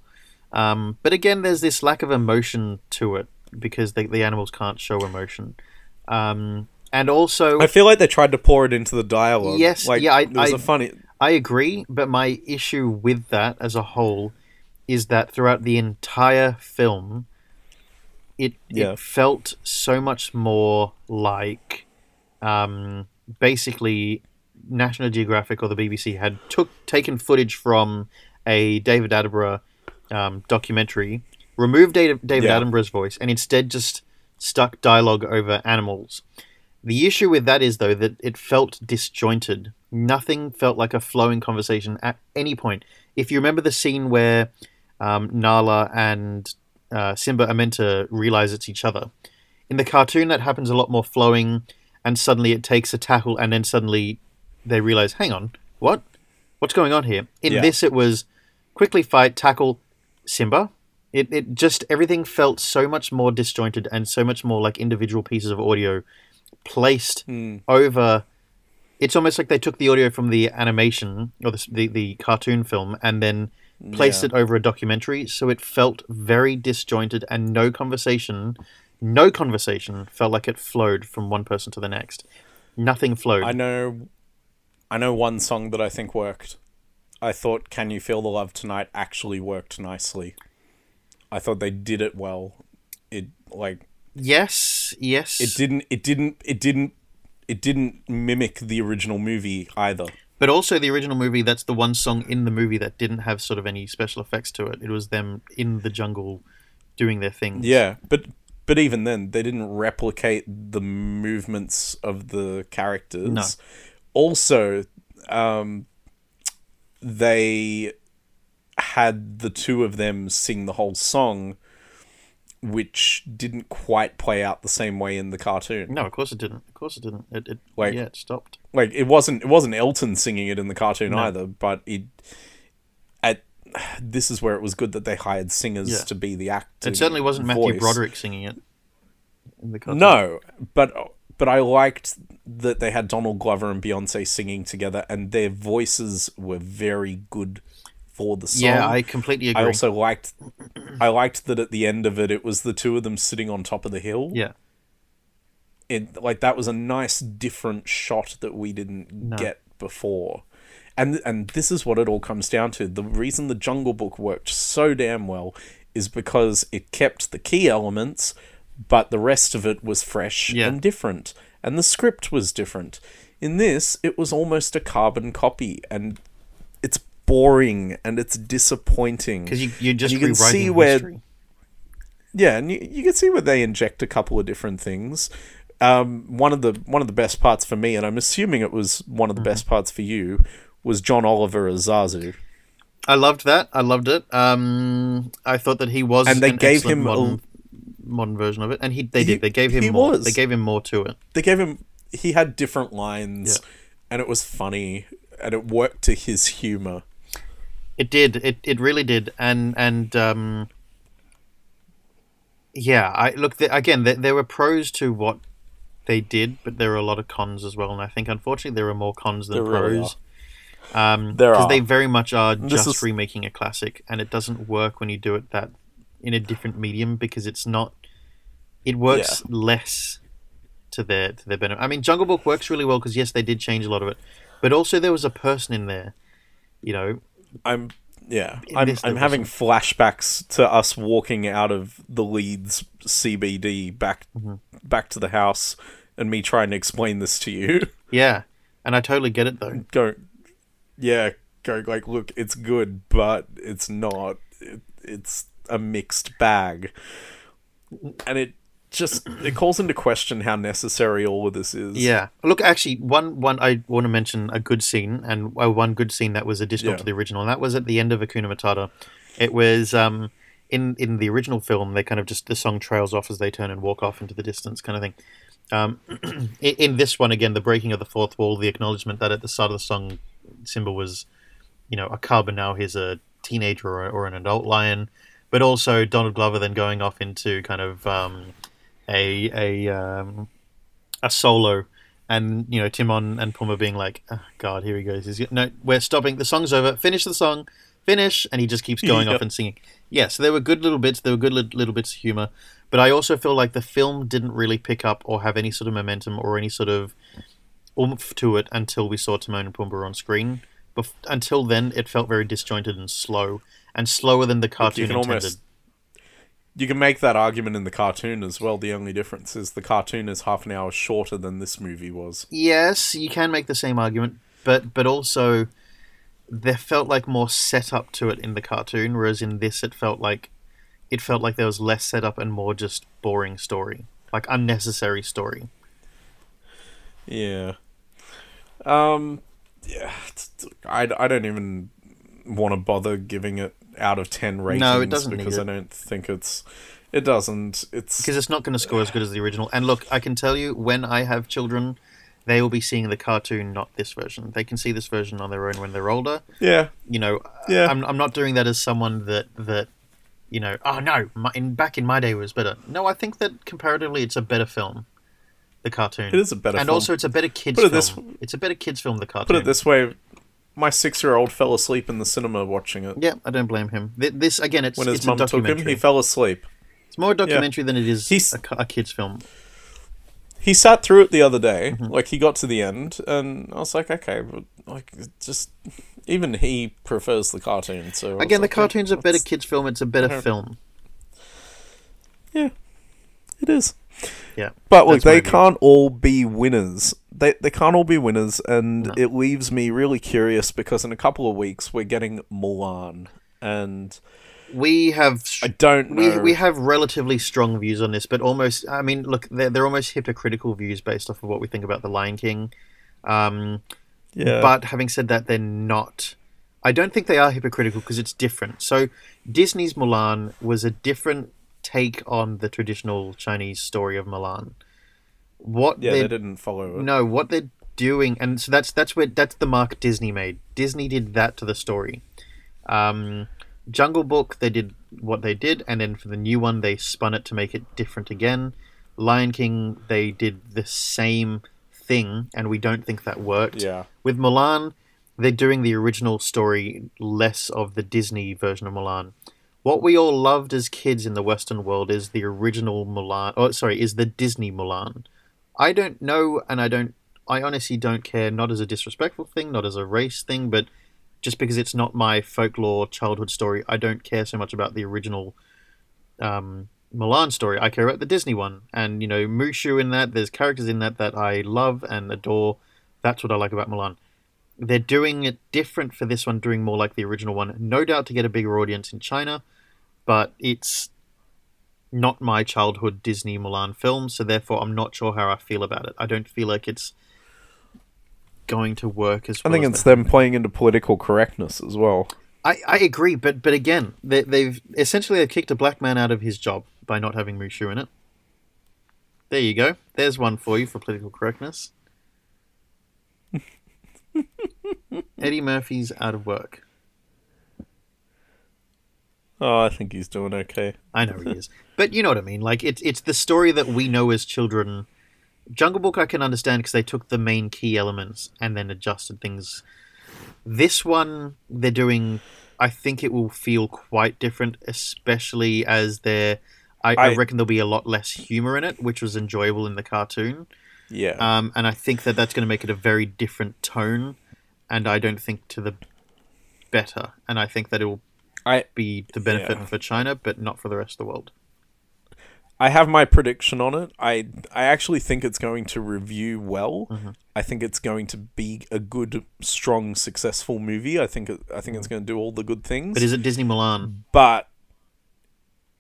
Speaker 2: Um, but again, there's this lack of emotion to it because the, the animals can't show emotion. Um, and also,
Speaker 1: I feel like they tried to pour it into the dialogue.
Speaker 2: Yes,
Speaker 1: like,
Speaker 2: yeah, I-
Speaker 1: it was
Speaker 2: I-
Speaker 1: a funny.
Speaker 2: I agree, but my issue with that as a whole is that throughout the entire film, it,
Speaker 1: Yeah.
Speaker 2: it felt so much more like um, basically National Geographic or the BBC had took taken footage from a David Attenborough um, documentary, removed David, David
Speaker 1: Yeah.
Speaker 2: Attenborough's voice, and instead just stuck dialogue over animals. The issue with that is though that it felt disjointed. Nothing felt like a flowing conversation at any point. If you remember the scene where um, Nala and uh, Simba are meant to realize it's each other, in the cartoon that happens a lot more flowing, and suddenly it takes a tackle, and then suddenly they realize, hang on, what, what's going on here? In
Speaker 1: Yeah.
Speaker 2: this, it was quickly fight, tackle, Simba. It it just everything felt so much more disjointed and so much more like individual pieces of audio placed
Speaker 1: Hmm.
Speaker 2: over. It's almost like they took the audio from the animation or the the, the cartoon film and then placed
Speaker 1: Yeah.
Speaker 2: it over a documentary, so it felt very disjointed and no conversation, no conversation felt like it flowed from one person to the next. Nothing flowed.
Speaker 1: I know, I know one song that I think worked. I thought "Can You Feel the Love Tonight" actually worked nicely. I thought they did it well. It like
Speaker 2: yes, yes.
Speaker 1: it didn't. It didn't. It didn't. It didn't mimic the original movie either.
Speaker 2: But also the original movie, that's the one song in the movie that didn't have sort of any special effects to it. It was them in the jungle doing their thing.
Speaker 1: Yeah, but but even then, they didn't replicate the movements of the characters.
Speaker 2: No.
Speaker 1: Also, um, they had the two of them sing the whole song, which didn't quite play out the same way in the cartoon.
Speaker 2: No, of course it didn't. Of course it didn't. It, it
Speaker 1: Like-
Speaker 2: yeah, it stopped.
Speaker 1: Like it wasn't it wasn't Elton singing it in the cartoon
Speaker 2: No.
Speaker 1: either, but it at this is where it was good that they hired singers
Speaker 2: Yeah.
Speaker 1: to be the actor.
Speaker 2: It certainly wasn't Matthew
Speaker 1: voice.
Speaker 2: Broderick singing it. In the cartoon.
Speaker 1: No, but but I liked that they had Donald Glover and Beyonce singing together, and their voices were very good for the song.
Speaker 2: Yeah, I completely agree.
Speaker 1: I also liked I liked that at the end of it, it was the two of them sitting on top of the hill.
Speaker 2: yeah,
Speaker 1: It like that was a nice different shot that we didn't get before. And and this is what it all comes down to. The reason the Jungle Book worked so damn well is because it kept the key elements, but the rest of it was fresh
Speaker 2: Yeah.
Speaker 1: and different. And the script was different. In this, it was almost a carbon copy, and boring and it's disappointing.
Speaker 2: because you you're just
Speaker 1: you can see where
Speaker 2: history.
Speaker 1: yeah, and you, you can see where they inject a couple of different things. Um, one of the one of the best parts for me, and I'm assuming it was one of
Speaker 2: Mm-hmm.
Speaker 1: the best parts for you, was John Oliver as Zazu.
Speaker 2: I loved that. I loved it. Um, I thought that he was
Speaker 1: And they
Speaker 2: an
Speaker 1: gave him a-
Speaker 2: modern, modern version of it, and he they
Speaker 1: He-
Speaker 2: did. They gave him more.
Speaker 1: was.
Speaker 2: They gave him more to it.
Speaker 1: They gave him he had different lines,
Speaker 2: Yeah.
Speaker 1: and it was funny, and it worked to his humor.
Speaker 2: It did. It it really did. And and um, yeah, I look the, again. There, there were pros to what they did, but there were a lot of cons as well. And I think unfortunately there are more cons than
Speaker 1: There really
Speaker 2: pros. Um,
Speaker 1: There
Speaker 2: because they very much are just
Speaker 1: is-
Speaker 2: remaking a classic, and it doesn't work when you do it that in a different medium because it's not. It works less to their to their benefit. I mean, Jungle Book works really well because yes, they did change a lot of it, but also there was a person in there, you know,
Speaker 1: I'm yeah,
Speaker 2: In
Speaker 1: I'm I'm having flashbacks to us walking out of the Leeds CBD back
Speaker 2: Mm-hmm.
Speaker 1: back to the house, and me trying to explain this to you.
Speaker 2: Yeah, and I totally get it though.
Speaker 1: go yeah go like look it's good but it's not it, it's a mixed bag and it just it calls into question how necessary all of this is.
Speaker 2: Yeah. Look, actually, one one I want to mention a good scene and uh, one good scene that was additional
Speaker 1: Yeah.
Speaker 2: to the original, and that was at the end of Hakuna Matata. It was um in in the original film they kind of just the song trails off as they turn and walk off into the distance, kind of thing. Um, in, in this one again, the breaking of the fourth wall, the acknowledgement that at the start of the song, Simba was, you know, a cub and now he's a teenager or, or an adult lion, but also Donald Glover then going off into kind of um, a a um, a solo, and you know Timon and Pumbaa being like, oh, "God, here he goes." He's, no, we're stopping. The song's over. Finish the song. Finish, and he just keeps going off and singing. Yeah, so there were good little bits. There were good li- little bits of humor, but I also feel like the film didn't really pick up or have any sort of momentum or any sort of oomph to it until we saw Timon and Pumbaa on screen. Bef- until then, it felt very disjointed and slow, and slower than the cartoon intended.
Speaker 1: almost- You can make that argument in the cartoon as well. The only difference is the cartoon is half an hour shorter than this movie was.
Speaker 2: Yes, you can make the same argument, but but also there felt like more setup to it in the cartoon, whereas in this it felt like it felt like there was less setup and more just boring story, like unnecessary story.
Speaker 1: Yeah. Um. Yeah. I, I don't even want to bother giving it out of ten ratings.
Speaker 2: No, it
Speaker 1: doesn't
Speaker 2: because.
Speaker 1: I don't think it's. It doesn't. It's
Speaker 2: Because it's not going to score as good as the original. And look, I can tell you, when I have children, they will be seeing the cartoon, not this version. They can see this version on their own when they're older.
Speaker 1: yeah.
Speaker 2: you know
Speaker 1: Yeah.
Speaker 2: I'm, I'm not doing that as someone that that you know oh no my, in back in my day it was better no i think that comparatively it's a better film the cartoon
Speaker 1: It is a better
Speaker 2: and
Speaker 1: film.
Speaker 2: also it's a better kids
Speaker 1: Put it
Speaker 2: film
Speaker 1: this-
Speaker 2: it's a better kids film the cartoon
Speaker 1: Put it this way, my six-year-old fell asleep in the cinema watching it.
Speaker 2: yeah i don't blame him this again it's,
Speaker 1: When his
Speaker 2: it's
Speaker 1: mum took him, he fell asleep.
Speaker 2: it's more a documentary than it is
Speaker 1: He's-
Speaker 2: a, a kids film
Speaker 1: He sat through it the other day.
Speaker 2: Mm-hmm.
Speaker 1: Like he got to the end, and I was like, okay, but like just even he prefers the cartoon. So
Speaker 2: again the
Speaker 1: like,
Speaker 2: cartoon's a better kids film it's a better film
Speaker 1: Yeah, it is.
Speaker 2: Yeah
Speaker 1: But look, they can't all be winners. They they can't all be winners, and
Speaker 2: No.
Speaker 1: it leaves me really curious because in a couple of weeks we're getting Mulan, and
Speaker 2: we have
Speaker 1: I don't know.
Speaker 2: we, we have relatively strong views on this, but almost, I mean, look, they're, they're almost hypocritical views based off of what we think about The Lion King. Um,
Speaker 1: yeah,
Speaker 2: But having said that, they're not. I don't think they are hypocritical because it's different. So Disney's Mulan was a different take on the traditional Chinese story of Mulan. What
Speaker 1: yeah,
Speaker 2: they
Speaker 1: didn't follow it.
Speaker 2: no, what they're doing, and so that's that's where that's the mark Disney made. Disney did that to the story. Um, Jungle Book, they did what they did, and then for the new one, they spun it to make it different again. Lion King, they did the same thing, and we don't think that worked.
Speaker 1: Yeah,
Speaker 2: With Mulan, they're doing the original story, less of the Disney version of Mulan. What we all loved as kids in the Western world is the original Mulan. Oh, sorry, is the Disney Mulan. I don't know, and I don't. I honestly don't care. Not as a disrespectful thing, not as a race thing, but just because it's not my folklore childhood story, I don't care so much about the original um, Mulan story. I care about the Disney one, and you know Mushu in that. There's characters in that that I love and adore. That's what I like about Mulan. They're doing it different for this one, doing more like the original one. No doubt to get a bigger audience in China, but it's not my childhood Disney Mulan film, so therefore I'm not sure how I feel about it. I don't feel like it's going to work as Well I
Speaker 1: think
Speaker 2: as
Speaker 1: it's them playing into political correctness as well.
Speaker 2: I, I agree, but but again, they, they've essentially they've kicked a black man out of his job by not having Mushu in it. There you go. There's one for you for political correctness. Eddie Murphy's out of work.
Speaker 1: Oh, I think he's doing okay.
Speaker 2: I know he is, but you know what I mean. Like it's it's the story that we know as children. Jungle Book I can understand because they took the main key elements and then adjusted things. This one they're doing. I think it will feel quite different, especially as they're. I, I,
Speaker 1: I-
Speaker 2: reckon there'll be a lot less humor in it, which was enjoyable in the cartoon.
Speaker 1: Yeah,
Speaker 2: Um, and I think that that's going to make it a very different tone, and I don't think to the better. And I think that it will
Speaker 1: I
Speaker 2: be the benefit
Speaker 1: Yeah.
Speaker 2: for China, but not for the rest of the world.
Speaker 1: I have my prediction on it. I I actually think it's going to review well.
Speaker 2: Mm-hmm.
Speaker 1: I think it's going to be a good, strong, successful movie. I think it, I think it's going to do all the good things.
Speaker 2: But is it Disney Mulan?
Speaker 1: but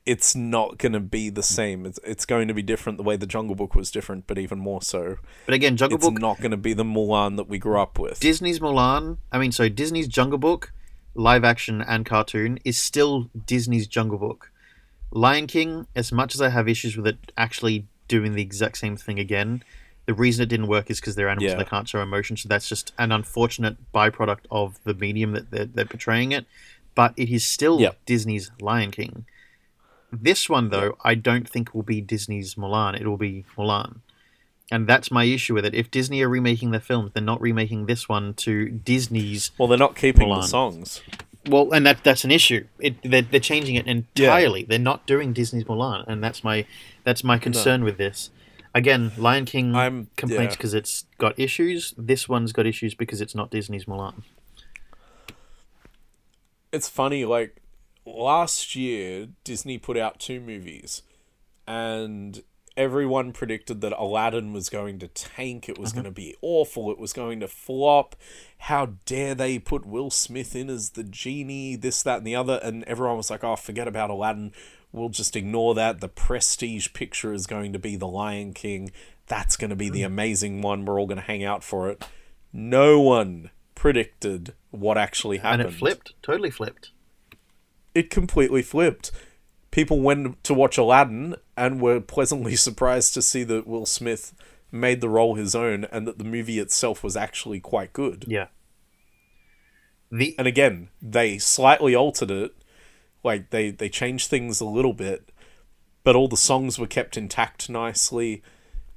Speaker 1: it's not going to be the mm. same. It's it's going to be different the way the Jungle Book was different, but even more so.
Speaker 2: But again, Jungle
Speaker 1: It's
Speaker 2: Book,
Speaker 1: not going to be the Mulan that we grew up with.
Speaker 2: Disney's Mulan. I mean, so Disney's Jungle Book, live action and cartoon, is still Disney's Jungle Book. Lion King, as much as I have issues with it actually doing the exact same thing again, the reason it didn't work is because they're animals
Speaker 1: Yeah.
Speaker 2: and they can't show emotion. So that's just an unfortunate byproduct of the medium that they're, they're portraying it. But it is still
Speaker 1: Yep.
Speaker 2: Disney's Lion King. This one, though, I don't think will be Disney's Mulan. It will be Mulan. And that's my issue with it. If Disney are remaking their films, they're not remaking this one to Disney's.
Speaker 1: well, they're not keeping
Speaker 2: Mulan.
Speaker 1: the songs.
Speaker 2: Well, and that that's an issue. It they're, they're changing it entirely. They're not doing Disney's Mulan, and that's my that's my concern with this. Again, Lion King
Speaker 1: I'm-
Speaker 2: complaints
Speaker 1: yeah.
Speaker 2: because it's got issues. This one's got issues because it's not Disney's Mulan.
Speaker 1: It's funny, like last year, Disney put out two movies, and everyone predicted that Aladdin was going to tank. It was mm-hmm. going to be awful. It was going to flop. How dare they put Will Smith in as the genie? This, that, and the other. And everyone was like, "Oh, forget about Aladdin. We'll just ignore that. The prestige picture is going to be The Lion King. That's going to be the mm-hmm. amazing one. We're all going to hang out for it." No one predicted what actually happened
Speaker 2: And it flipped, totally flipped.
Speaker 1: It completely flipped. People went to watch Aladdin and were pleasantly surprised to see that Will Smith made the role his own and that the movie itself was actually quite good.
Speaker 2: Yeah. The
Speaker 1: And again, they slightly altered it. Like they they changed things a little bit, but all the songs were kept intact nicely.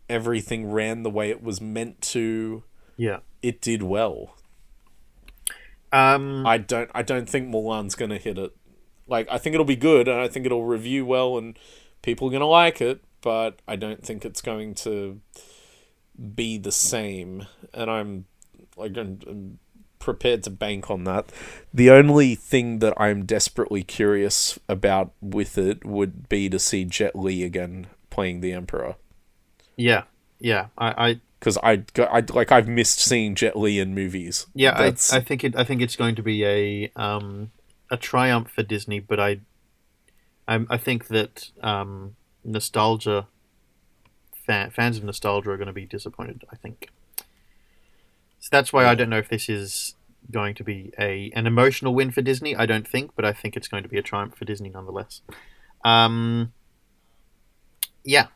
Speaker 1: Everything ran the way it was meant to.
Speaker 2: yeah.
Speaker 1: It did well.
Speaker 2: Um.
Speaker 1: I don't I don't think Mulan's gonna hit it. Like I think it'll be good and I think it'll review well and people are gonna like it, but I don't think it's going to be the same. And I'm like I'm, I'm prepared to bank on that. The only thing that I'm desperately curious about with it would be to see Jet Li again playing the Emperor.
Speaker 2: Yeah. Yeah. I. I
Speaker 1: Because I, I like I've missed seeing Jet Li in movies.
Speaker 2: yeah. I, I think it. I think it's going to be a um a triumph for Disney, but I. I, I think that um, nostalgia fan, fans of nostalgia are going to be disappointed. I think. So that's why I don't know if this is going to be a an emotional win for Disney. I don't think, but I think it's going to be a triumph for Disney nonetheless. Um, yeah,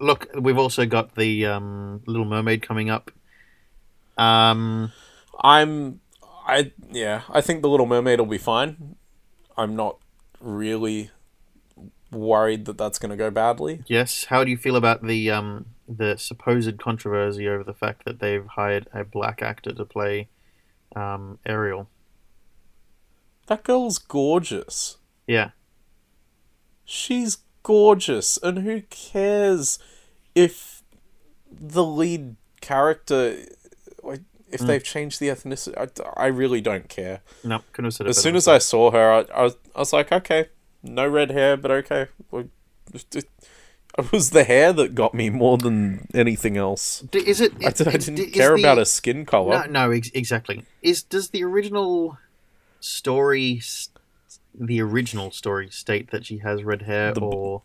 Speaker 2: look, we've also got the um, Little Mermaid coming up. Um,
Speaker 1: I'm I yeah, I think the Little Mermaid will be fine. I'm not really worried that that's going to go badly.
Speaker 2: yes, how do you feel about the um, the supposed controversy over the fact that they've hired a black actor to play um, Ariel?
Speaker 1: That girl's gorgeous.
Speaker 2: Yeah,
Speaker 1: She's gorgeous, and who cares if the lead character if they've changed the ethnicity? I, I really don't care.
Speaker 2: no, couldn't have said it.
Speaker 1: As soon as I saw her, I, I, was, I was like, okay, no red hair, but okay. It was the hair that got me more than anything else.
Speaker 2: Is it?
Speaker 1: I, I didn't care
Speaker 2: the-
Speaker 1: about her skin color.
Speaker 2: No, no, ex- exactly. Is does the original story, the original story, state that she has red hair,
Speaker 1: The
Speaker 2: or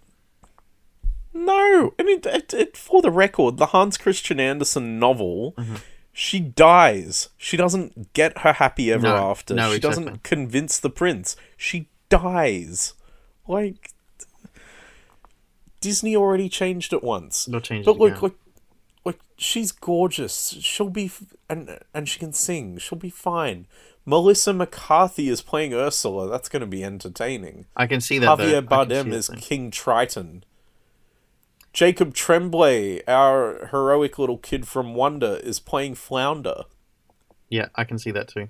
Speaker 1: No, and it, it, it, for the record, the Hans Christian Andersen novel,
Speaker 2: Mm-hmm.
Speaker 1: She dies. She doesn't get her happy ever
Speaker 2: No,
Speaker 1: after.
Speaker 2: no,
Speaker 1: she
Speaker 2: exactly.
Speaker 1: doesn't convince the prince. She dies. Like Disney already changed it once.
Speaker 2: not change?
Speaker 1: But
Speaker 2: it
Speaker 1: look,
Speaker 2: again?
Speaker 1: like, like she's gorgeous. She'll be, f- and and she can sing. She'll be fine. Melissa McCarthy is playing Ursula. That's going to be entertaining.
Speaker 2: I can see that.
Speaker 1: Javier
Speaker 2: can
Speaker 1: Bardem is
Speaker 2: though.
Speaker 1: King Triton. Jacob Tremblay, our heroic little kid from Wonder, is playing Flounder.
Speaker 2: Yeah, I can see that too.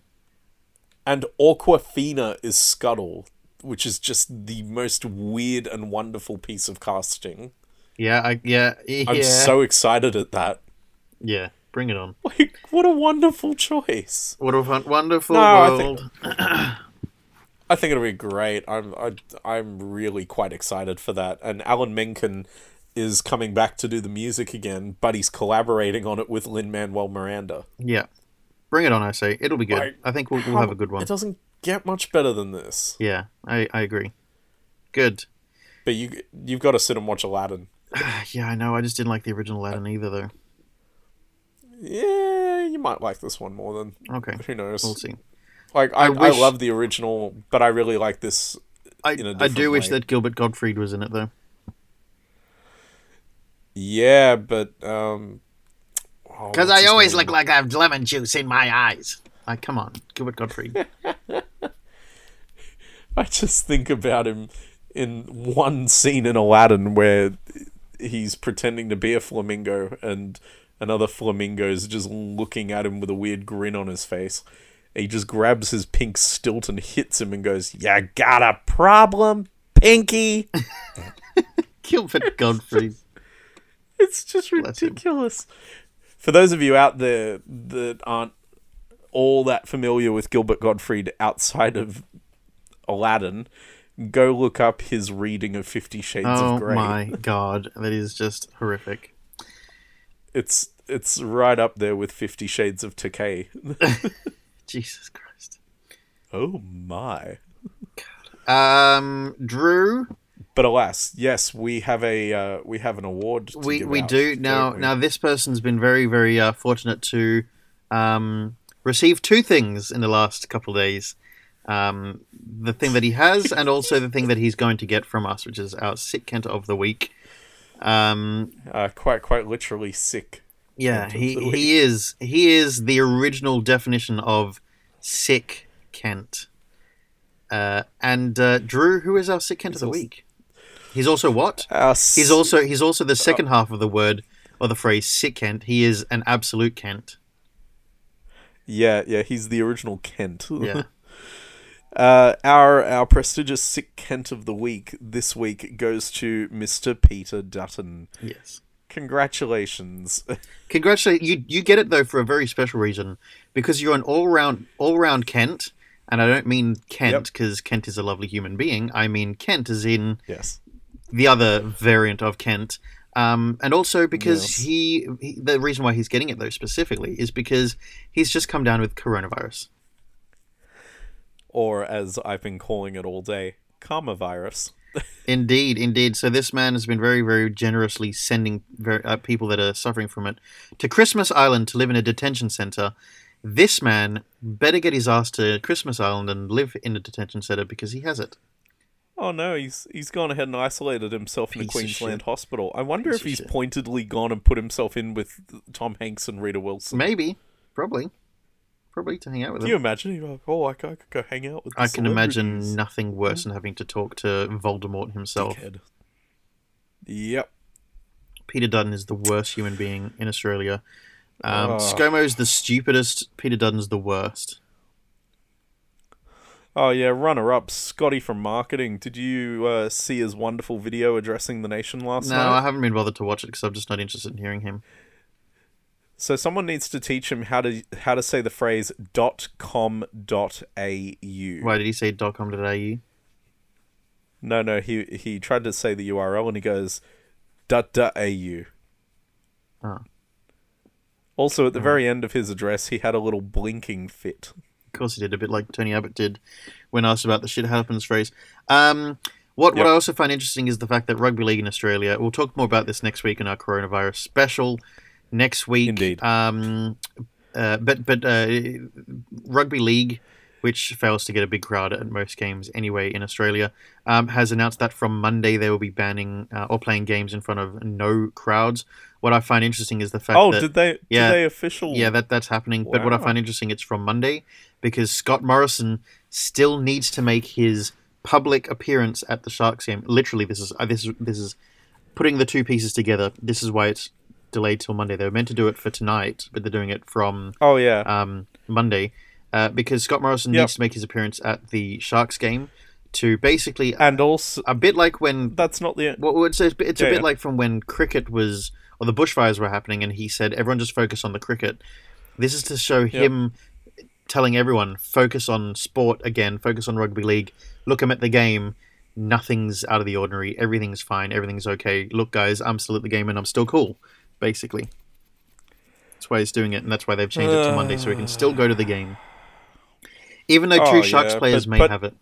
Speaker 1: And Awkwafina is Scuttle, which is just the most weird and wonderful piece of casting.
Speaker 2: Yeah, I yeah yeah
Speaker 1: I'm so excited at that.
Speaker 2: yeah. Bring it on.
Speaker 1: Like, what a wonderful choice.
Speaker 2: What a wonderful
Speaker 1: No, I
Speaker 2: world.
Speaker 1: think- I think it'll be great. I'm I, I'm really quite excited for that. And Alan Menken is coming back to do the music again, but he's collaborating on it with Lin Manuel Miranda.
Speaker 2: Yeah, bring it on. I say it'll be good.
Speaker 1: Like,
Speaker 2: I think we'll, we'll have a good one.
Speaker 1: It doesn't get much better than this.
Speaker 2: Yeah, I I agree. Good.
Speaker 1: But you you've got to sit and watch Aladdin.
Speaker 2: yeah, I know. I just didn't like the original Aladdin either, though.
Speaker 1: Yeah, you might like this one more than
Speaker 2: Okay,
Speaker 1: who knows.
Speaker 2: we'll see.
Speaker 1: Like I, I,
Speaker 2: wish-
Speaker 1: love the original, but I really like this.
Speaker 2: I,
Speaker 1: In a
Speaker 2: I do wish that Gilbert Gottfried was in it, though.
Speaker 1: Yeah, but um, oh,
Speaker 2: Because
Speaker 1: what's
Speaker 2: I always
Speaker 1: name?
Speaker 2: look like I have lemon juice in my eyes. Like, come on, Gilbert Gottfried.
Speaker 1: I just think about him in one scene in Aladdin where he's pretending to be a flamingo and another flamingo is just looking at him with a weird grin on his face. He just grabs his pink stilt and hits him and goes, "You got a problem, Pinky?"
Speaker 2: Gilbert Gottfried.
Speaker 1: It's just ridiculous. For those of you out there that aren't all that familiar with Gilbert Gottfried outside of Aladdin, go look up his reading of Fifty Shades
Speaker 2: Oh
Speaker 1: of Grey.
Speaker 2: my god, that is just horrific.
Speaker 1: It's it's right up there with Fifty Shades of Takei.
Speaker 2: Jesus Christ.
Speaker 1: oh my! God.
Speaker 2: Um, Drew,
Speaker 1: But alas, yes, we have a uh, we have an award. To
Speaker 2: we we do now. Now this person's been very very uh, fortunate to um, receive two things in the last couple of days. Um, the thing that he has, and also the thing that he's going to get from us, which is our sick Kent of the week. Um,
Speaker 1: uh, quite quite literally sick.
Speaker 2: yeah, he he is he is the original definition of sick Kent. Uh, and uh, Drew, who is our sick Kent of the week? He's also what?
Speaker 1: Uh,
Speaker 2: He's also he's also the second half of the word or the phrase sick Kent. He is an absolute Kent.
Speaker 1: yeah yeah he's the original Kent.
Speaker 2: Yeah.
Speaker 1: Uh, our our prestigious sick Kent of the week this week goes to Mr. Peter Dutton.
Speaker 2: yes.
Speaker 1: Congratulations.
Speaker 2: Congratulate you you get it though for a very special reason because you're an all round all round Kent and I don't mean Kent because Kent is a lovely human being. I mean Kent as in
Speaker 1: yes.
Speaker 2: The other variant of Kent. Um, and also because
Speaker 1: Yes.
Speaker 2: he, he, the reason why he's getting it though specifically is because he's just come down with coronavirus.
Speaker 1: Or as I've been calling it all day, karma virus.
Speaker 2: Indeed, indeed. So this man has been very, very generously sending ver- uh, people that are suffering from it to Christmas Island to live in a detention center. This man better get his ass to Christmas Island and live in a detention center because he has it.
Speaker 1: Oh no, he's he's gone ahead and isolated himself in a Queensland hospital. I wonder
Speaker 2: Piece
Speaker 1: if he's
Speaker 2: shit.
Speaker 1: pointedly gone and put himself in with Tom Hanks and Rita Wilson.
Speaker 2: Maybe, probably, probably to hang out with
Speaker 1: Can
Speaker 2: him.
Speaker 1: you imagine? You're like, oh, I could, I could go hang out with.
Speaker 2: I can imagine nothing worse than having to talk to Voldemort himself.
Speaker 1: Dickhead. Yep.
Speaker 2: Peter Dutton is the worst human being in Australia. Um,
Speaker 1: Oh.
Speaker 2: ScoMo's the stupidest. Peter Dutton's the worst.
Speaker 1: Oh yeah, runner up, Scotty from marketing. Did you uh, see his wonderful video addressing the nation last
Speaker 2: No,
Speaker 1: night?
Speaker 2: No, I haven't been bothered to watch it because I'm just not interested in hearing him.
Speaker 1: So someone needs to teach him how to how to say the phrase dot com dot au.
Speaker 2: Why did he say dot com dot au?
Speaker 1: No, no, he he tried to say the URL and he goes dot dot au.
Speaker 2: Oh.
Speaker 1: Also, at the very end of his address, he had a little blinking fit.
Speaker 2: Of course he did, a bit like Tony Abbott did when asked about the shit happens phrase. Um, what
Speaker 1: Yep.
Speaker 2: what I also find interesting is the fact that rugby league in Australia. We'll talk more about this next week in our coronavirus special. Next week,
Speaker 1: Indeed.
Speaker 2: Um, uh, but but uh, rugby league, which fails to get a big crowd at most games anyway in Australia, um, has announced that from Monday they will be banning uh, or playing games in front of no crowds. What I find interesting is the fact that
Speaker 1: Oh,
Speaker 2: that
Speaker 1: did they?
Speaker 2: yeah.
Speaker 1: Did they official?
Speaker 2: yeah, that that's happening. But what I find interesting, it's from Monday because Scott Morrison still needs to make his public appearance at the Sharks game. Literally, this is uh, this is this is putting the two pieces together. This is why it's delayed till Monday. They were meant to do it for tonight, but they're doing it from
Speaker 1: Oh yeah.
Speaker 2: um, Monday uh, because Scott Morrison
Speaker 1: Yep.
Speaker 2: needs to make his appearance at the Sharks game to basically
Speaker 1: and also,
Speaker 2: a bit like when
Speaker 1: that's not the.
Speaker 2: well, it's a, it's a
Speaker 1: Yeah,
Speaker 2: bit
Speaker 1: yeah.
Speaker 2: like from when cricket was, or the bushfires were happening, and he said, everyone just focus on the cricket. This is to show him telling everyone, focus on sport again, focus on rugby league, look him at the game. Nothing's out of the ordinary. Everything's fine. Everything's okay. Look, guys, I'm still at the game and I'm still cool, basically. That's why he's doing it, and that's why they've changed it to Monday, so he can still go to the game. Even though two
Speaker 1: Oh,
Speaker 2: Sharks
Speaker 1: yeah,
Speaker 2: players
Speaker 1: but-
Speaker 2: may
Speaker 1: but-
Speaker 2: have it.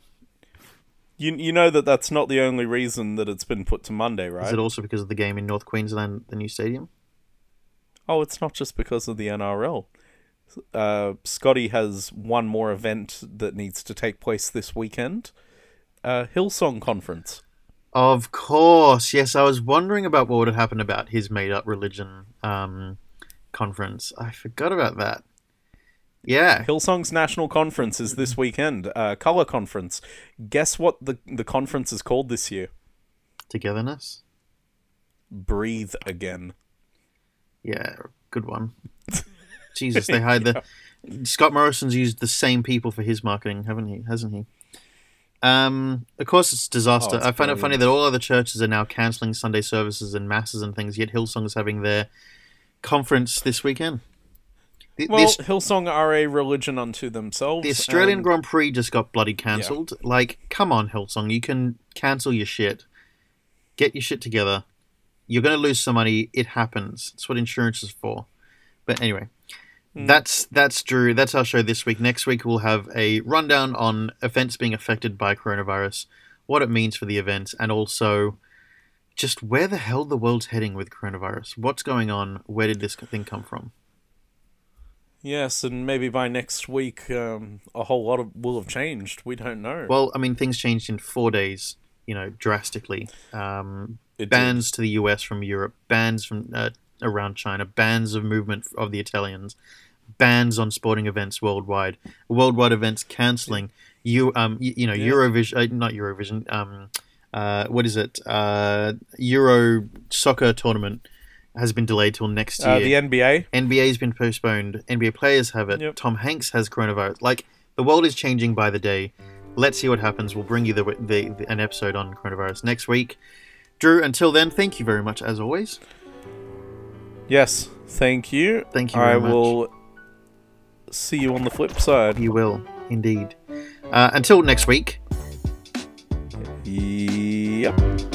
Speaker 1: You you know that that's not the only reason that it's been put to Monday, right?
Speaker 2: Is it also because of the game in North Queensland, the new stadium?
Speaker 1: Oh, it's not just because of the NRL. Uh, Scotty has one more event that needs to take place this weekend. Uh, Hillsong Conference.
Speaker 2: Of course, yes. I was wondering about what would have happened about his made-up religion um, conference. I forgot about that. Yeah,
Speaker 1: Hillsong's national conference is this weekend. Uh, Color Conference. Guess what the the conference is called this year?
Speaker 2: togetherness.
Speaker 1: Breathe again.
Speaker 2: Yeah, good one. Jesus, they hired the Scott Morrison's used the same people for his marketing, haven't he? Hasn't he? Um, of course, it's a disaster.
Speaker 1: Oh,
Speaker 2: I find it funny that all other churches are now cancelling Sunday services and masses and things, yet Hillsong's having their conference this weekend. The,
Speaker 1: Well, Hillsong are a religion unto themselves.
Speaker 2: the Australian
Speaker 1: and-
Speaker 2: Grand Prix just got bloody cancelled. Like, come on, Hillsong, you can cancel your shit. Get your shit together. You're going to lose some money. It happens. That's what insurance is for. But anyway,
Speaker 1: Hmm.
Speaker 2: that's that's Drew. That's our show this week. Next week we'll have a rundown on events being affected by coronavirus, what it means for the events, and also just where the hell the world's heading with coronavirus. What's going on? Where did this thing come from?
Speaker 1: Yes, and maybe by next week, um, a whole lot of will have changed. We don't know.
Speaker 2: Well, I mean, things changed in four days. You know, drastically. Um,
Speaker 1: It did.
Speaker 2: bans to the US from Europe, bans from uh, around China, bans of movement of the Italians, bans on sporting events worldwide, worldwide events cancelling. You um you, you know
Speaker 1: Yeah.
Speaker 2: Eurovision, uh, not Eurovision. Um, uh, what is it? Uh, Euro soccer tournament has been delayed till next year.
Speaker 1: Uh, the NBA.
Speaker 2: NBA's been postponed. NBA players have it.
Speaker 1: Yep.
Speaker 2: Tom Hanks has coronavirus. Like the world is changing by the day. Let's see what happens. We'll bring you the, the, the an episode on coronavirus next week. Drew, until then, thank you very much as always.
Speaker 1: Yes, thank you.
Speaker 2: Thank you
Speaker 1: I
Speaker 2: very much.
Speaker 1: will see you on the flip side.
Speaker 2: You will indeed. Uh, until next week.
Speaker 1: Yep.